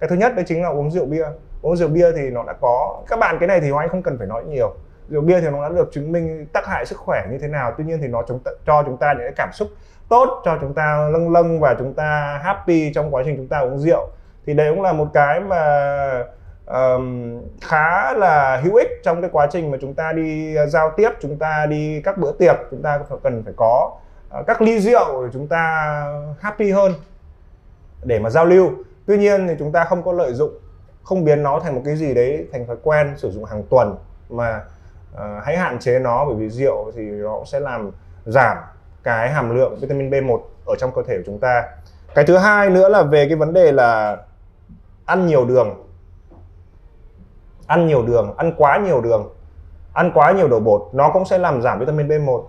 Cái thứ nhất đấy chính là uống rượu bia. Uống rượu bia thì nó đã có các bạn cái này thì anh không cần phải nói nhiều. Rượu bia thì nó đã được chứng minh tác hại sức khỏe như thế nào tuy nhiên thì nó chúng ta, cho chúng ta những cái cảm xúc tốt cho chúng ta lâng lâng và chúng ta happy trong quá trình chúng ta uống rượu. Thì đấy cũng là một cái mà um, khá là hữu ích trong cái quá trình mà chúng ta đi ờ, giao tiếp chúng ta đi các bữa tiệc chúng ta cần phải có uh, các ly rượu để chúng ta happy hơn để mà giao lưu. Tuy nhiên thì chúng ta không có lợi dụng không biến nó thành một cái gì đấy thành thói quen sử dụng hàng tuần mà uh, hãy hạn chế nó bởi vì rượu thì nó cũng sẽ làm giảm cái hàm lượng vitamin B1 ở trong cơ thể của chúng ta. Cái thứ hai nữa là về cái vấn đề là ăn nhiều đường. Ăn nhiều đường, ăn quá nhiều đường, ăn quá nhiều đồ bột, nó cũng sẽ làm giảm vitamin B1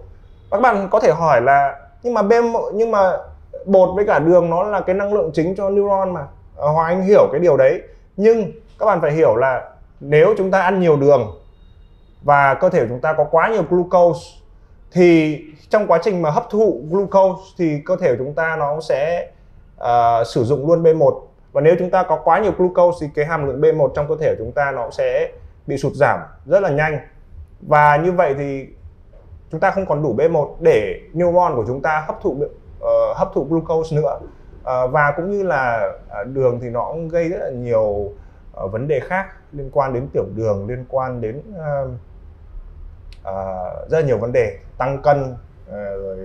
các bạn có thể hỏi là, nhưng mà B1 nhưng mà bột với cả đường nó là cái năng lượng chính cho neuron mà. Ờ, Hoa Anh hiểu cái điều đấy. Nhưng các bạn phải hiểu là nếu chúng ta ăn nhiều đường và cơ thể chúng ta có quá nhiều glucose thì trong quá trình mà hấp thụ glucose thì cơ thể của chúng ta nó sẽ uh, sử dụng luôn B1 và nếu chúng ta có quá nhiều glucose thì cái hàm lượng B1 trong cơ thể của chúng ta nó sẽ bị sụt giảm rất là nhanh. Và như vậy thì chúng ta không còn đủ B1 để neuron của chúng ta hấp thụ uh, hấp thụ glucose nữa. Uh, và cũng như là uh, đường thì nó cũng gây rất là nhiều uh, vấn đề khác liên quan đến tiểu đường liên quan đến uh, uh, rất là nhiều vấn đề tăng cân uh, rồi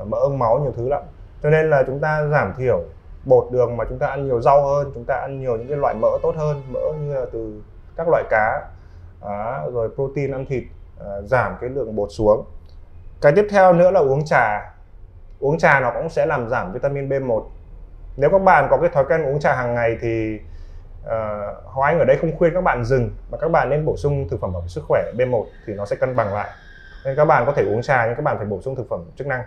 uh, mỡ ưng máu nhiều thứ lắm. Cho nên là chúng ta giảm thiểu bột đường mà chúng ta ăn nhiều rau hơn chúng ta ăn nhiều những cái loại mỡ tốt hơn mỡ như là từ các loại cá rồi protein ăn thịt giảm cái lượng bột xuống. Cái tiếp theo nữa là uống trà. Uống trà nó cũng sẽ làm giảm vitamin B1 nếu các bạn có cái thói quen uống trà hàng ngày thì Ờ, uh, Hoa Anh ở đây không khuyên các bạn dừng mà các bạn nên bổ sung thực phẩm bảo vệ sức khỏe B1 thì nó sẽ cân bằng lại. Nên các bạn có thể uống trà nhưng các bạn phải bổ sung thực phẩm chức năng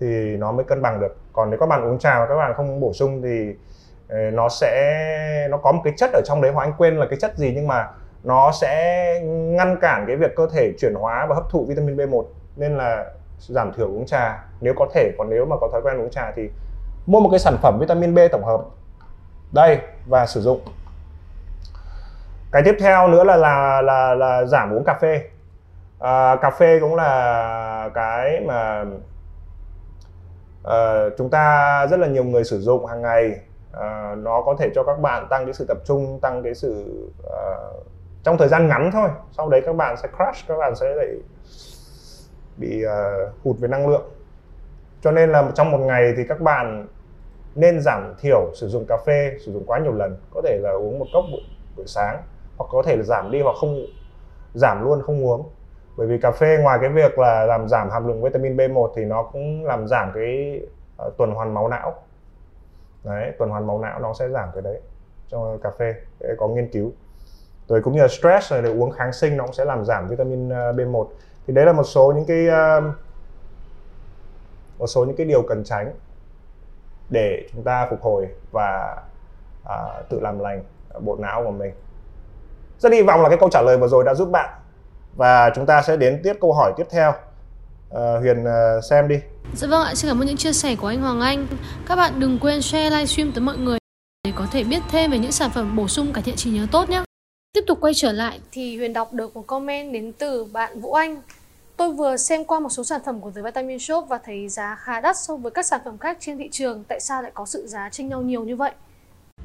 thì nó mới cân bằng được. Còn nếu các bạn uống trà và các bạn không bổ sung thì ờ, nó sẽ nó có một cái chất ở trong đấy Hoa Anh quên là cái chất gì nhưng mà nó sẽ ngăn cản cái việc cơ thể chuyển hóa và hấp thụ vitamin B1 nên là giảm thiểu uống trà. Nếu có thể còn nếu mà có thói quen uống trà thì mua một cái sản phẩm vitamin B tổng hợp. Đây và sử dụng cái tiếp theo nữa là là là, là giảm uống cà phê. À, cà phê cũng là cái mà à, chúng ta rất là nhiều người sử dụng hàng ngày. À, nó có thể cho các bạn tăng cái sự tập trung tăng cái sự à, trong thời gian ngắn thôi. Sau đấy các bạn sẽ crash các bạn sẽ lại bị uh, hụt về năng lượng. Cho nên là trong một ngày thì các bạn nên giảm thiểu sử dụng cà phê sử dụng quá nhiều lần. Có thể là uống một cốc buổi, buổi sáng hoặc có thể là giảm đi hoặc không giảm luôn không uống. Bởi vì cà phê ngoài cái việc là làm giảm hàm lượng vitamin B1 thì nó cũng làm giảm cái uh, tuần hoàn máu não. Đấy tuần hoàn máu não nó sẽ giảm cái đấy trong cà phê có nghiên cứu. Rồi cũng như là stress rồi để uống kháng sinh nó cũng sẽ làm giảm vitamin ờ, B1 thì đấy là một số những cái uh, một số những cái điều cần tránh để chúng ta phục hồi và uh, tự làm lành bộ não của mình rất hy vọng là cái câu trả lời vừa rồi đã giúp bạn. Và chúng ta sẽ đến tiếp câu hỏi tiếp theo. À, Huyền uh, xem đi. Dạ vâng ạ, xin cảm ơn những chia sẻ của anh Hoàng Anh. Các bạn đừng quên share livestream tới mọi người để có thể biết thêm về những sản phẩm bổ sung cải thiện trí nhớ tốt nhé. Tiếp tục quay trở lại thì Huyền đọc được một comment đến từ bạn Vũ Anh. Tôi vừa xem qua một số sản phẩm của The Vitamin Shop và thấy giá khá đắt so với các sản phẩm khác trên thị trường. Tại sao lại có sự giá chênh nhau nhiều như vậy?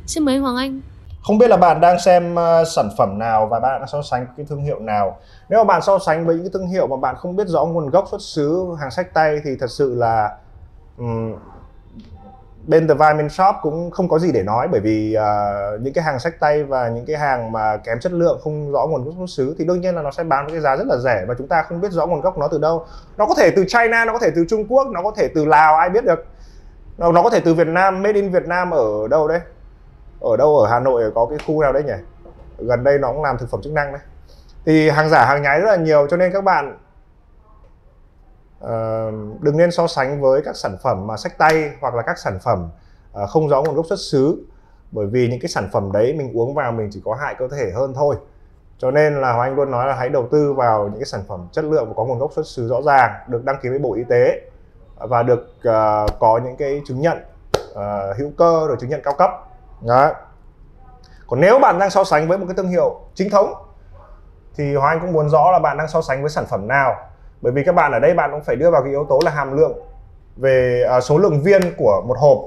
Xin mời anh Hoàng Anh không biết là bạn đang xem uh, sản phẩm nào và bạn đang so sánh cái thương hiệu nào. Nếu mà bạn so sánh với những cái thương hiệu mà bạn không biết rõ nguồn gốc xuất xứ hàng sách tay thì thật sự là um, bên The Vitamin Shop cũng không có gì để nói bởi vì uh, những cái hàng sách tay và những cái hàng mà kém chất lượng không rõ nguồn gốc xuất xứ thì đương nhiên là nó sẽ bán với cái giá rất là rẻ và chúng ta không biết rõ nguồn gốc nó từ đâu. Nó có thể từ China nó có thể từ Trung Quốc nó có thể từ Lào ai biết được. Nó, nó có thể từ Việt Nam made in Việt Nam ở đâu đấy ở đâu ở Hà Nội có cái khu nào đấy nhỉ? Gần đây nó cũng làm thực phẩm chức năng đấy. Thì hàng giả hàng nhái rất là nhiều cho nên các bạn uh, đừng nên so sánh với các sản phẩm mà sách tay hoặc là các sản phẩm uh, không rõ nguồn gốc xuất xứ. Bởi vì những cái sản phẩm đấy mình uống vào mình chỉ có hại cơ thể hơn thôi. Cho nên là Hoàng Anh luôn nói là hãy đầu tư vào những cái sản phẩm chất lượng và có nguồn gốc xuất xứ rõ ràng được đăng ký với Bộ Y tế và được uh, có những cái chứng nhận uh, hữu cơ rồi chứng nhận cao cấp. Đấy. Còn nếu bạn đang so sánh với một cái thương hiệu chính thống thì Hoàng Anh cũng muốn rõ là bạn đang so sánh với sản phẩm nào. Bởi vì các bạn ở đây bạn cũng phải đưa vào cái yếu tố là hàm lượng về à, số lượng viên của một hộp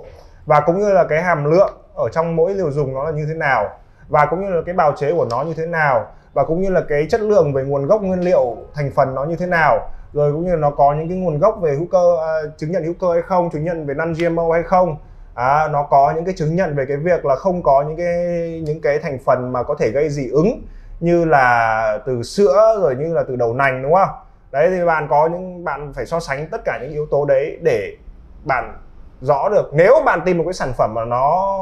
và cũng như là cái hàm lượng ở trong mỗi liều dùng nó là như thế nào. và cũng như là cái bào chế của nó như thế nào và cũng như là cái chất lượng về nguồn gốc nguyên liệu thành phần nó như thế nào rồi cũng như là nó có những cái nguồn gốc về hữu cơ uh, chứng nhận hữu cơ hay không chứng nhận về non GMO hay không à, nó có những cái chứng nhận về cái việc là không có những cái những cái thành phần mà có thể gây dị ứng như là từ sữa rồi như là từ đầu nành đúng không? Đấy thì bạn có những bạn phải so sánh tất cả những yếu tố đấy để bạn rõ được. Nếu bạn tìm một cái sản phẩm mà nó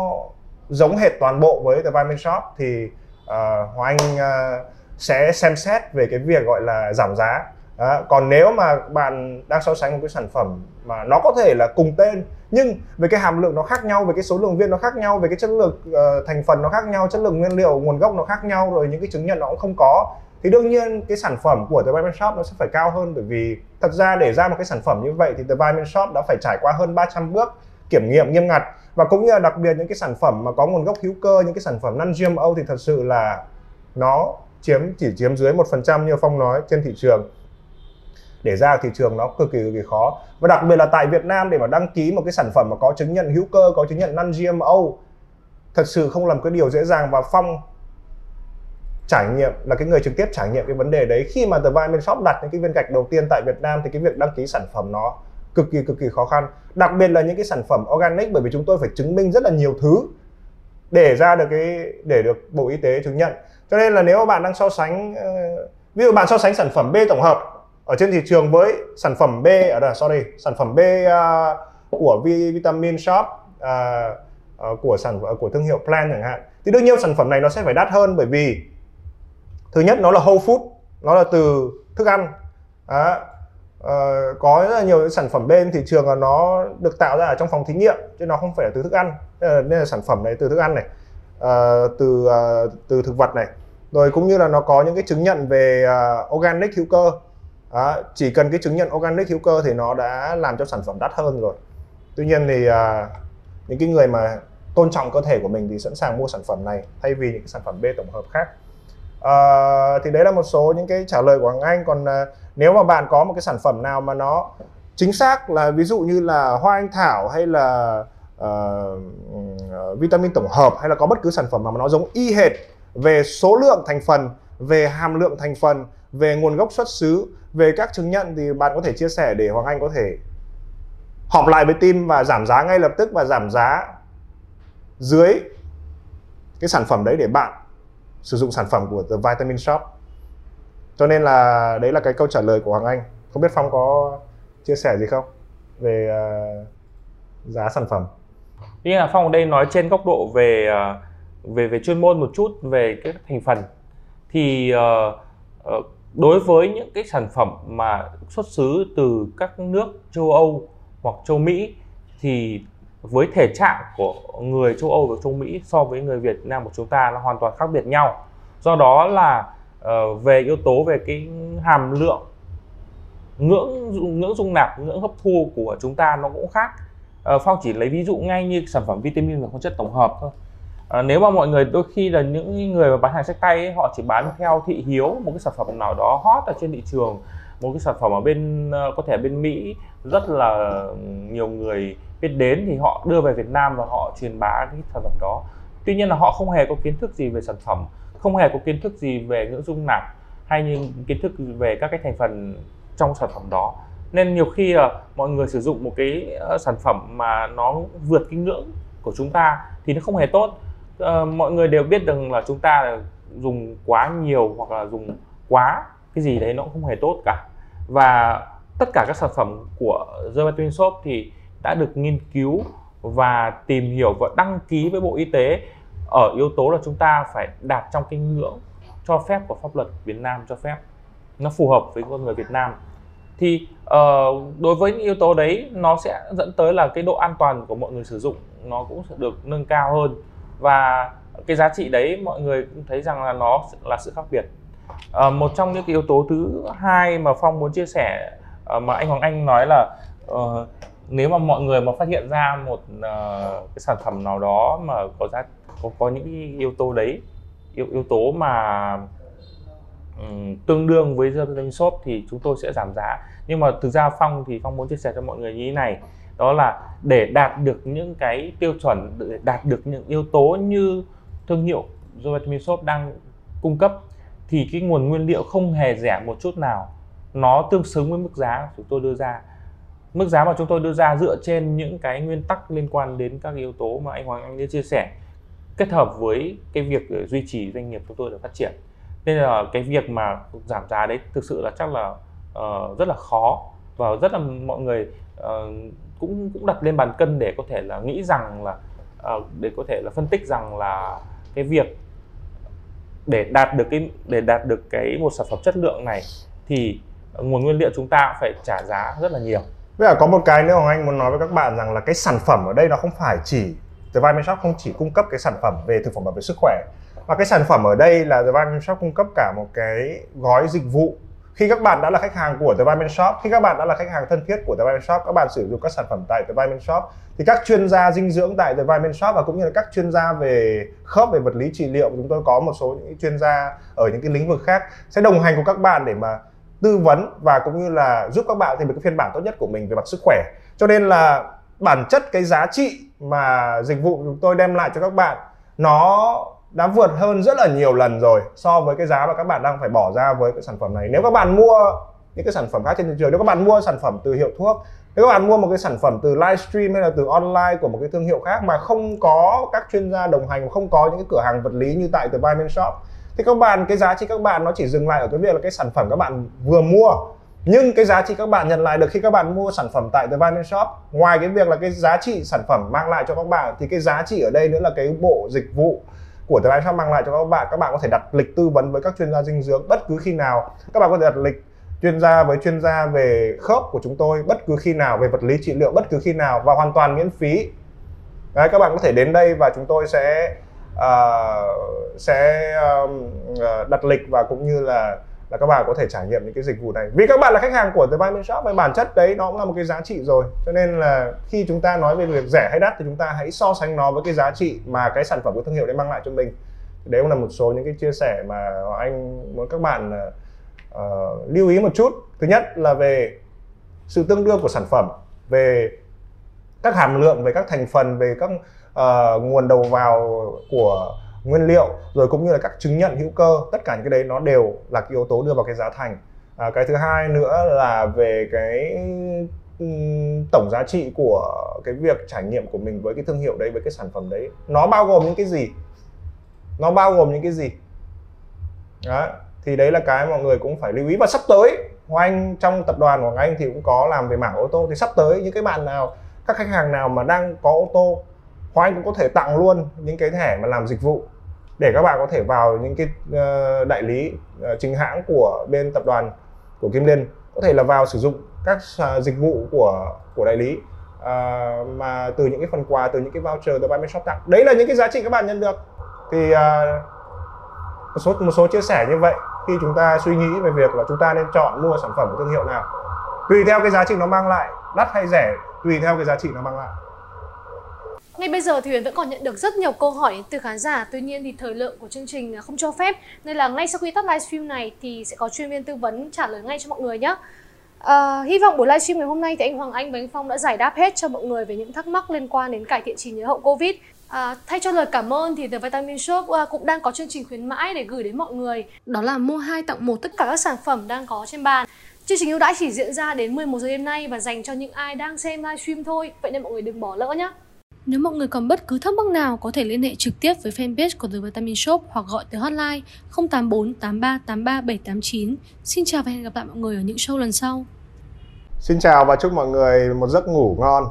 giống hệt toàn bộ với The Vitamin Shop thì uh, Hoàng Anh uh, sẽ xem xét về cái việc gọi là giảm giá đó. còn nếu mà bạn đang so sánh một cái sản phẩm mà nó có thể là cùng tên nhưng về cái hàm lượng nó khác nhau về cái số lượng viên nó khác nhau về cái chất lượng uh, thành phần nó khác nhau chất lượng nguyên liệu nguồn gốc nó khác nhau rồi những cái chứng nhận nó cũng không có thì đương nhiên cái sản phẩm của The Vitamin Shop nó sẽ phải cao hơn bởi vì thật ra để ra một cái sản phẩm như vậy thì The Vitamin Shop đã phải trải qua hơn 300 bước kiểm nghiệm nghiêm ngặt và cũng như là đặc biệt những cái sản phẩm mà có nguồn gốc hữu cơ những cái sản phẩm non GMO thì thật sự là nó chiếm chỉ chiếm dưới một phần trăm như phong nói trên thị trường để ra thị trường nó cực kỳ cực kỳ khó. Và đặc biệt là tại Việt Nam để mà đăng ký một cái sản phẩm mà có chứng nhận hữu cơ, có chứng nhận non GMO thật sự không làm cái điều dễ dàng. Và phong trải nghiệm là cái người trực tiếp trải nghiệm cái vấn đề đấy. Khi mà The Vitamin Shop đặt những cái viên gạch đầu tiên tại Việt Nam thì cái việc đăng ký sản phẩm nó cực kỳ cực kỳ khó khăn. Đặc biệt là những cái sản phẩm organic, bởi vì chúng tôi phải chứng minh rất là nhiều thứ để ra được cái, để được bộ y tế chứng nhận. Cho nên là nếu bạn đang so sánh ờ, ví dụ bạn so sánh sản phẩm B tổng hợp ở trên thị trường với sản phẩm B ở đây sorry sản phẩm B uh, của vitamin shop uh, uh, của sản của thương hiệu Plan chẳng hạn thì đương nhiên sản phẩm này nó sẽ phải đắt hơn bởi vì thứ nhất nó là whole food nó là từ thức ăn đó. Uh, ờ, có rất là nhiều sản phẩm bên thị trường là nó được tạo ra ở trong phòng thí nghiệm chứ nó không phải là từ thức ăn nên là sản phẩm này từ thức ăn này uh, từ uh, từ thực vật này rồi cũng như là nó có những cái chứng nhận về uh, organic hữu cơ đó, chỉ cần cái chứng nhận organic hữu cơ thì nó đã làm cho sản phẩm đắt hơn rồi. Tuy nhiên thì uh, những cái người mà tôn trọng cơ thể của mình thì sẵn sàng mua sản phẩm này thay vì những cái sản phẩm B tổng hợp khác. Uh, thì đấy là một số những cái trả lời của Hoàng Anh. Còn uh, nếu mà bạn có một cái sản phẩm nào mà nó chính xác là ví dụ như là hoa anh thảo hay là uh, vitamin tổng hợp hay là có bất cứ sản phẩm mà nó giống y hệt về số lượng thành phần về hàm lượng thành phần về nguồn gốc xuất xứ về các chứng nhận thì bạn có thể chia sẻ để Hoàng Anh có thể họp lại với team và giảm giá ngay lập tức và giảm giá dưới cái sản phẩm đấy để bạn sử dụng sản phẩm của The Vitamin Shop. Cho nên là đấy là cái câu trả lời của Hoàng Anh. Không biết Phong có chia sẻ gì không về uh, giá sản phẩm? Ý là Phong ở đây nói trên góc độ về uh, về về chuyên môn một chút về cái thành phần. Thì uh, uh, đối với những cái sản phẩm mà xuất xứ từ các nước châu Âu hoặc châu Mỹ thì với thể trạng của người châu Âu và châu Mỹ so với người Việt Nam của chúng ta là hoàn toàn khác biệt nhau. Do đó là uh, về yếu tố về cái hàm lượng ngưỡng ngưỡng dung nạp ngưỡng hấp thu của chúng ta nó cũng khác. Uh, phong chỉ lấy ví dụ ngay như sản phẩm vitamin và khoáng chất tổng hợp thôi à, nếu mà mọi người đôi khi là những người mà bán hàng sách tay ấy, họ chỉ bán theo thị hiếu một cái sản phẩm nào đó hot ở trên thị trường một cái sản phẩm ở bên ờ, có thể bên mỹ rất là nhiều người biết đến thì họ đưa về Việt Nam và họ truyền bá cái sản phẩm đó. Tuy nhiên là họ không hề có kiến thức gì về sản phẩm không hề có kiến thức gì về ngữ dung nạp hay những kiến thức về các cái thành phần trong sản phẩm đó. Nên nhiều khi là mọi người sử dụng một cái ờ, sản phẩm mà nó vượt cái ngưỡng của chúng ta thì nó không hề tốt uh, mọi người đều biết rằng là chúng ta dùng quá nhiều hoặc là dùng quá cái gì đấy nó cũng không hề tốt cả. Và tất cả các sản phẩm của The Vitamin Shop thì đã được nghiên cứu và tìm hiểu và đăng ký với Bộ Y tế ở yếu tố là chúng ta phải đạt trong cái ngưỡng cho phép của pháp luật Việt Nam cho phép. Nó phù hợp với con người Việt Nam. Thì uh, đối với những yếu tố đấy nó sẽ dẫn tới là cái độ an toàn của mọi người sử dụng nó cũng sẽ được nâng cao hơn và cái giá trị đấy mọi người cũng thấy rằng là nó là sự khác biệt. À, một trong những cái yếu tố thứ hai mà phong muốn chia sẻ ờ, mà anh hoàng anh nói là uh, nếu mà mọi người mà phát hiện ra một uh, cái sản phẩm nào đó mà có giá có, có những yếu tố đấy yếu yếu tố mà um, tương đương với German shop thì chúng tôi sẽ giảm giá. Nhưng mà thực ra phong thì phong muốn chia sẻ cho mọi người như thế này đó là để đạt được những cái tiêu chuẩn để đạt được những yếu tố như thương hiệu The Shop đang cung cấp thì cái nguồn nguyên liệu không hề rẻ một chút nào. Nó tương xứng với mức giá chúng tôi đưa ra. Mức giá mà chúng tôi đưa ra dựa trên những cái nguyên tắc liên quan đến các yếu tố mà anh Hoàng Anh đã chia sẻ kết hợp với cái việc ờ, duy trì doanh nghiệp chúng tôi để phát triển. Nên là cái việc mà giảm giá đấy thực sự là chắc là uh, rất là khó và rất là mọi người uh, cũng cũng đặt lên bàn cân để có thể là nghĩ rằng là uh, để có thể là phân tích rằng là cái việc để đạt được cái để đạt được cái một sản phẩm chất lượng này thì nguồn nguyên liệu chúng ta phải trả giá rất là nhiều. Bây giờ có một cái nữa Hoàng Anh muốn nói với các bạn rằng là cái sản phẩm ở đây nó không phải chỉ The Vitamin Shop không chỉ cung cấp cái sản phẩm về thực phẩm bảo vệ sức khỏe mà cái sản phẩm ở đây là The Vitamin Shop cung cấp cả một cái gói dịch vụ khi các bạn đã là khách hàng của The Vitamin Shop, khi các bạn đã là khách hàng thân thiết của The Vitamin Shop, các bạn sử dụng các sản phẩm tại The Vitamin Shop, thì các chuyên gia dinh dưỡng tại The Vitamin Shop và cũng như là các chuyên gia về khớp, về vật lý trị liệu, chúng tôi có một số những chuyên gia ở những cái lĩnh vực khác sẽ đồng hành cùng các bạn để mà tư vấn và cũng như là giúp các bạn tìm được cái phiên bản tốt nhất của mình về mặt sức khỏe. Cho nên là bản chất cái giá trị mà dịch vụ chúng tôi đem lại cho các bạn, nó đã vượt hơn rất là nhiều lần rồi so với cái giá mà các bạn đang phải bỏ ra với cái sản phẩm này. Nếu các bạn mua những cái sản phẩm khác trên thị trường, nếu các bạn mua sản phẩm từ hiệu thuốc, nếu các bạn mua một cái sản phẩm từ livestream hay là từ online của một cái thương hiệu khác mà không có các chuyên gia đồng hành, không có những cái cửa hàng vật lý như tại The Vitamin Shop, thì các bạn, cái giá trị các bạn nó chỉ dừng lại ở cái việc là cái sản phẩm các bạn vừa mua. Nhưng cái giá trị các bạn nhận lại được khi các bạn mua sản phẩm tại The Vitamin Shop, ngoài cái việc là cái giá trị sản phẩm mang lại cho các bạn, thì cái giá trị ở đây nữa là cái bộ dịch vụ của The Vitamin Shop mang lại cho các bạn các bạn có thể đặt lịch tư vấn với các chuyên gia dinh dưỡng bất cứ khi nào. Các bạn có thể đặt lịch chuyên gia với chuyên gia về khớp của chúng tôi bất cứ khi nào về vật lý trị liệu bất cứ khi nào và hoàn toàn miễn phí. Đấy, các bạn có thể đến đây và chúng tôi sẽ uh, sẽ uh, đặt lịch và cũng như là là các bạn có thể trải nghiệm những cái dịch vụ này. Vì các bạn là khách hàng của The Vitamin Shop và bản chất đấy nó cũng là một cái giá trị rồi. Cho nên là khi chúng ta nói về việc rẻ hay đắt thì chúng ta hãy so sánh nó với cái giá trị mà cái sản phẩm của thương hiệu đấy mang lại cho mình. Đấy cũng là một số những cái chia sẻ mà anh muốn các bạn uh, lưu ý một chút. Thứ nhất là về sự tương đương của sản phẩm về các hàm lượng về các thành phần về các uh, nguồn đầu vào của nguyên liệu rồi cũng như là các chứng nhận hữu cơ tất cả những cái đấy nó đều là cái yếu tố đưa vào cái giá thành. À, cái thứ hai nữa là về cái tổng giá trị của cái việc trải nghiệm của mình với cái thương hiệu đấy với cái sản phẩm đấy. Nó bao gồm những cái gì? Nó bao gồm những cái gì? Đó thì đấy là cái mọi người cũng phải lưu ý. Và sắp tới Hoàng Anh trong tập đoàn của Anh thì cũng có làm về mảng ô tô. Thì sắp tới những cái bạn nào các khách hàng nào mà đang có ô tô Hoàng Anh cũng có thể tặng luôn những cái thẻ mà làm dịch vụ để các bạn có thể vào những cái ờ, đại lý ờ, chính hãng của bên tập đoàn của Kim Liên có thể là vào sử dụng các à, dịch vụ của của đại lý à, mà từ những cái phần quà từ những cái voucher từ Buy Shop tặng. Đấy là những cái giá trị các bạn nhận được. Thì à, một số một số chia sẻ như vậy khi chúng ta suy nghĩ về việc là chúng ta nên chọn mua sản phẩm của thương hiệu nào. Tùy theo cái giá trị nó mang lại đắt hay rẻ tùy theo cái giá trị nó mang lại ngay bây giờ thì Huyền vẫn còn nhận được rất nhiều câu hỏi từ khán giả Tuy nhiên thì thời lượng của chương trình không cho phép Nên là ngay sau khi tắt livestream này thì sẽ có chuyên viên tư vấn trả lời ngay cho mọi người nhé À, hy vọng buổi livestream ngày hôm nay thì anh Hoàng Anh và anh Phong đã giải đáp hết cho mọi người về những thắc mắc liên quan đến cải thiện trí nhớ hậu Covid. À, thay cho lời cảm ơn thì The Vitamin Shop uh, cũng đang có chương trình khuyến mãi để gửi đến mọi người. Đó là mua hai tặng một tất cả các sản phẩm đang có trên bàn. Chương trình ưu đãi chỉ diễn ra đến 11 giờ đêm nay và dành cho những ai đang xem livestream thôi. Vậy nên mọi người đừng bỏ lỡ nhé. Nếu mọi người còn bất cứ thắc mắc nào, có thể liên hệ trực tiếp với fanpage của The Vitamin Shop hoặc gọi tới hotline 084 83 83 789. Xin chào và hẹn gặp lại mọi người ở những show lần sau. Xin chào và chúc mọi người một giấc ngủ ngon.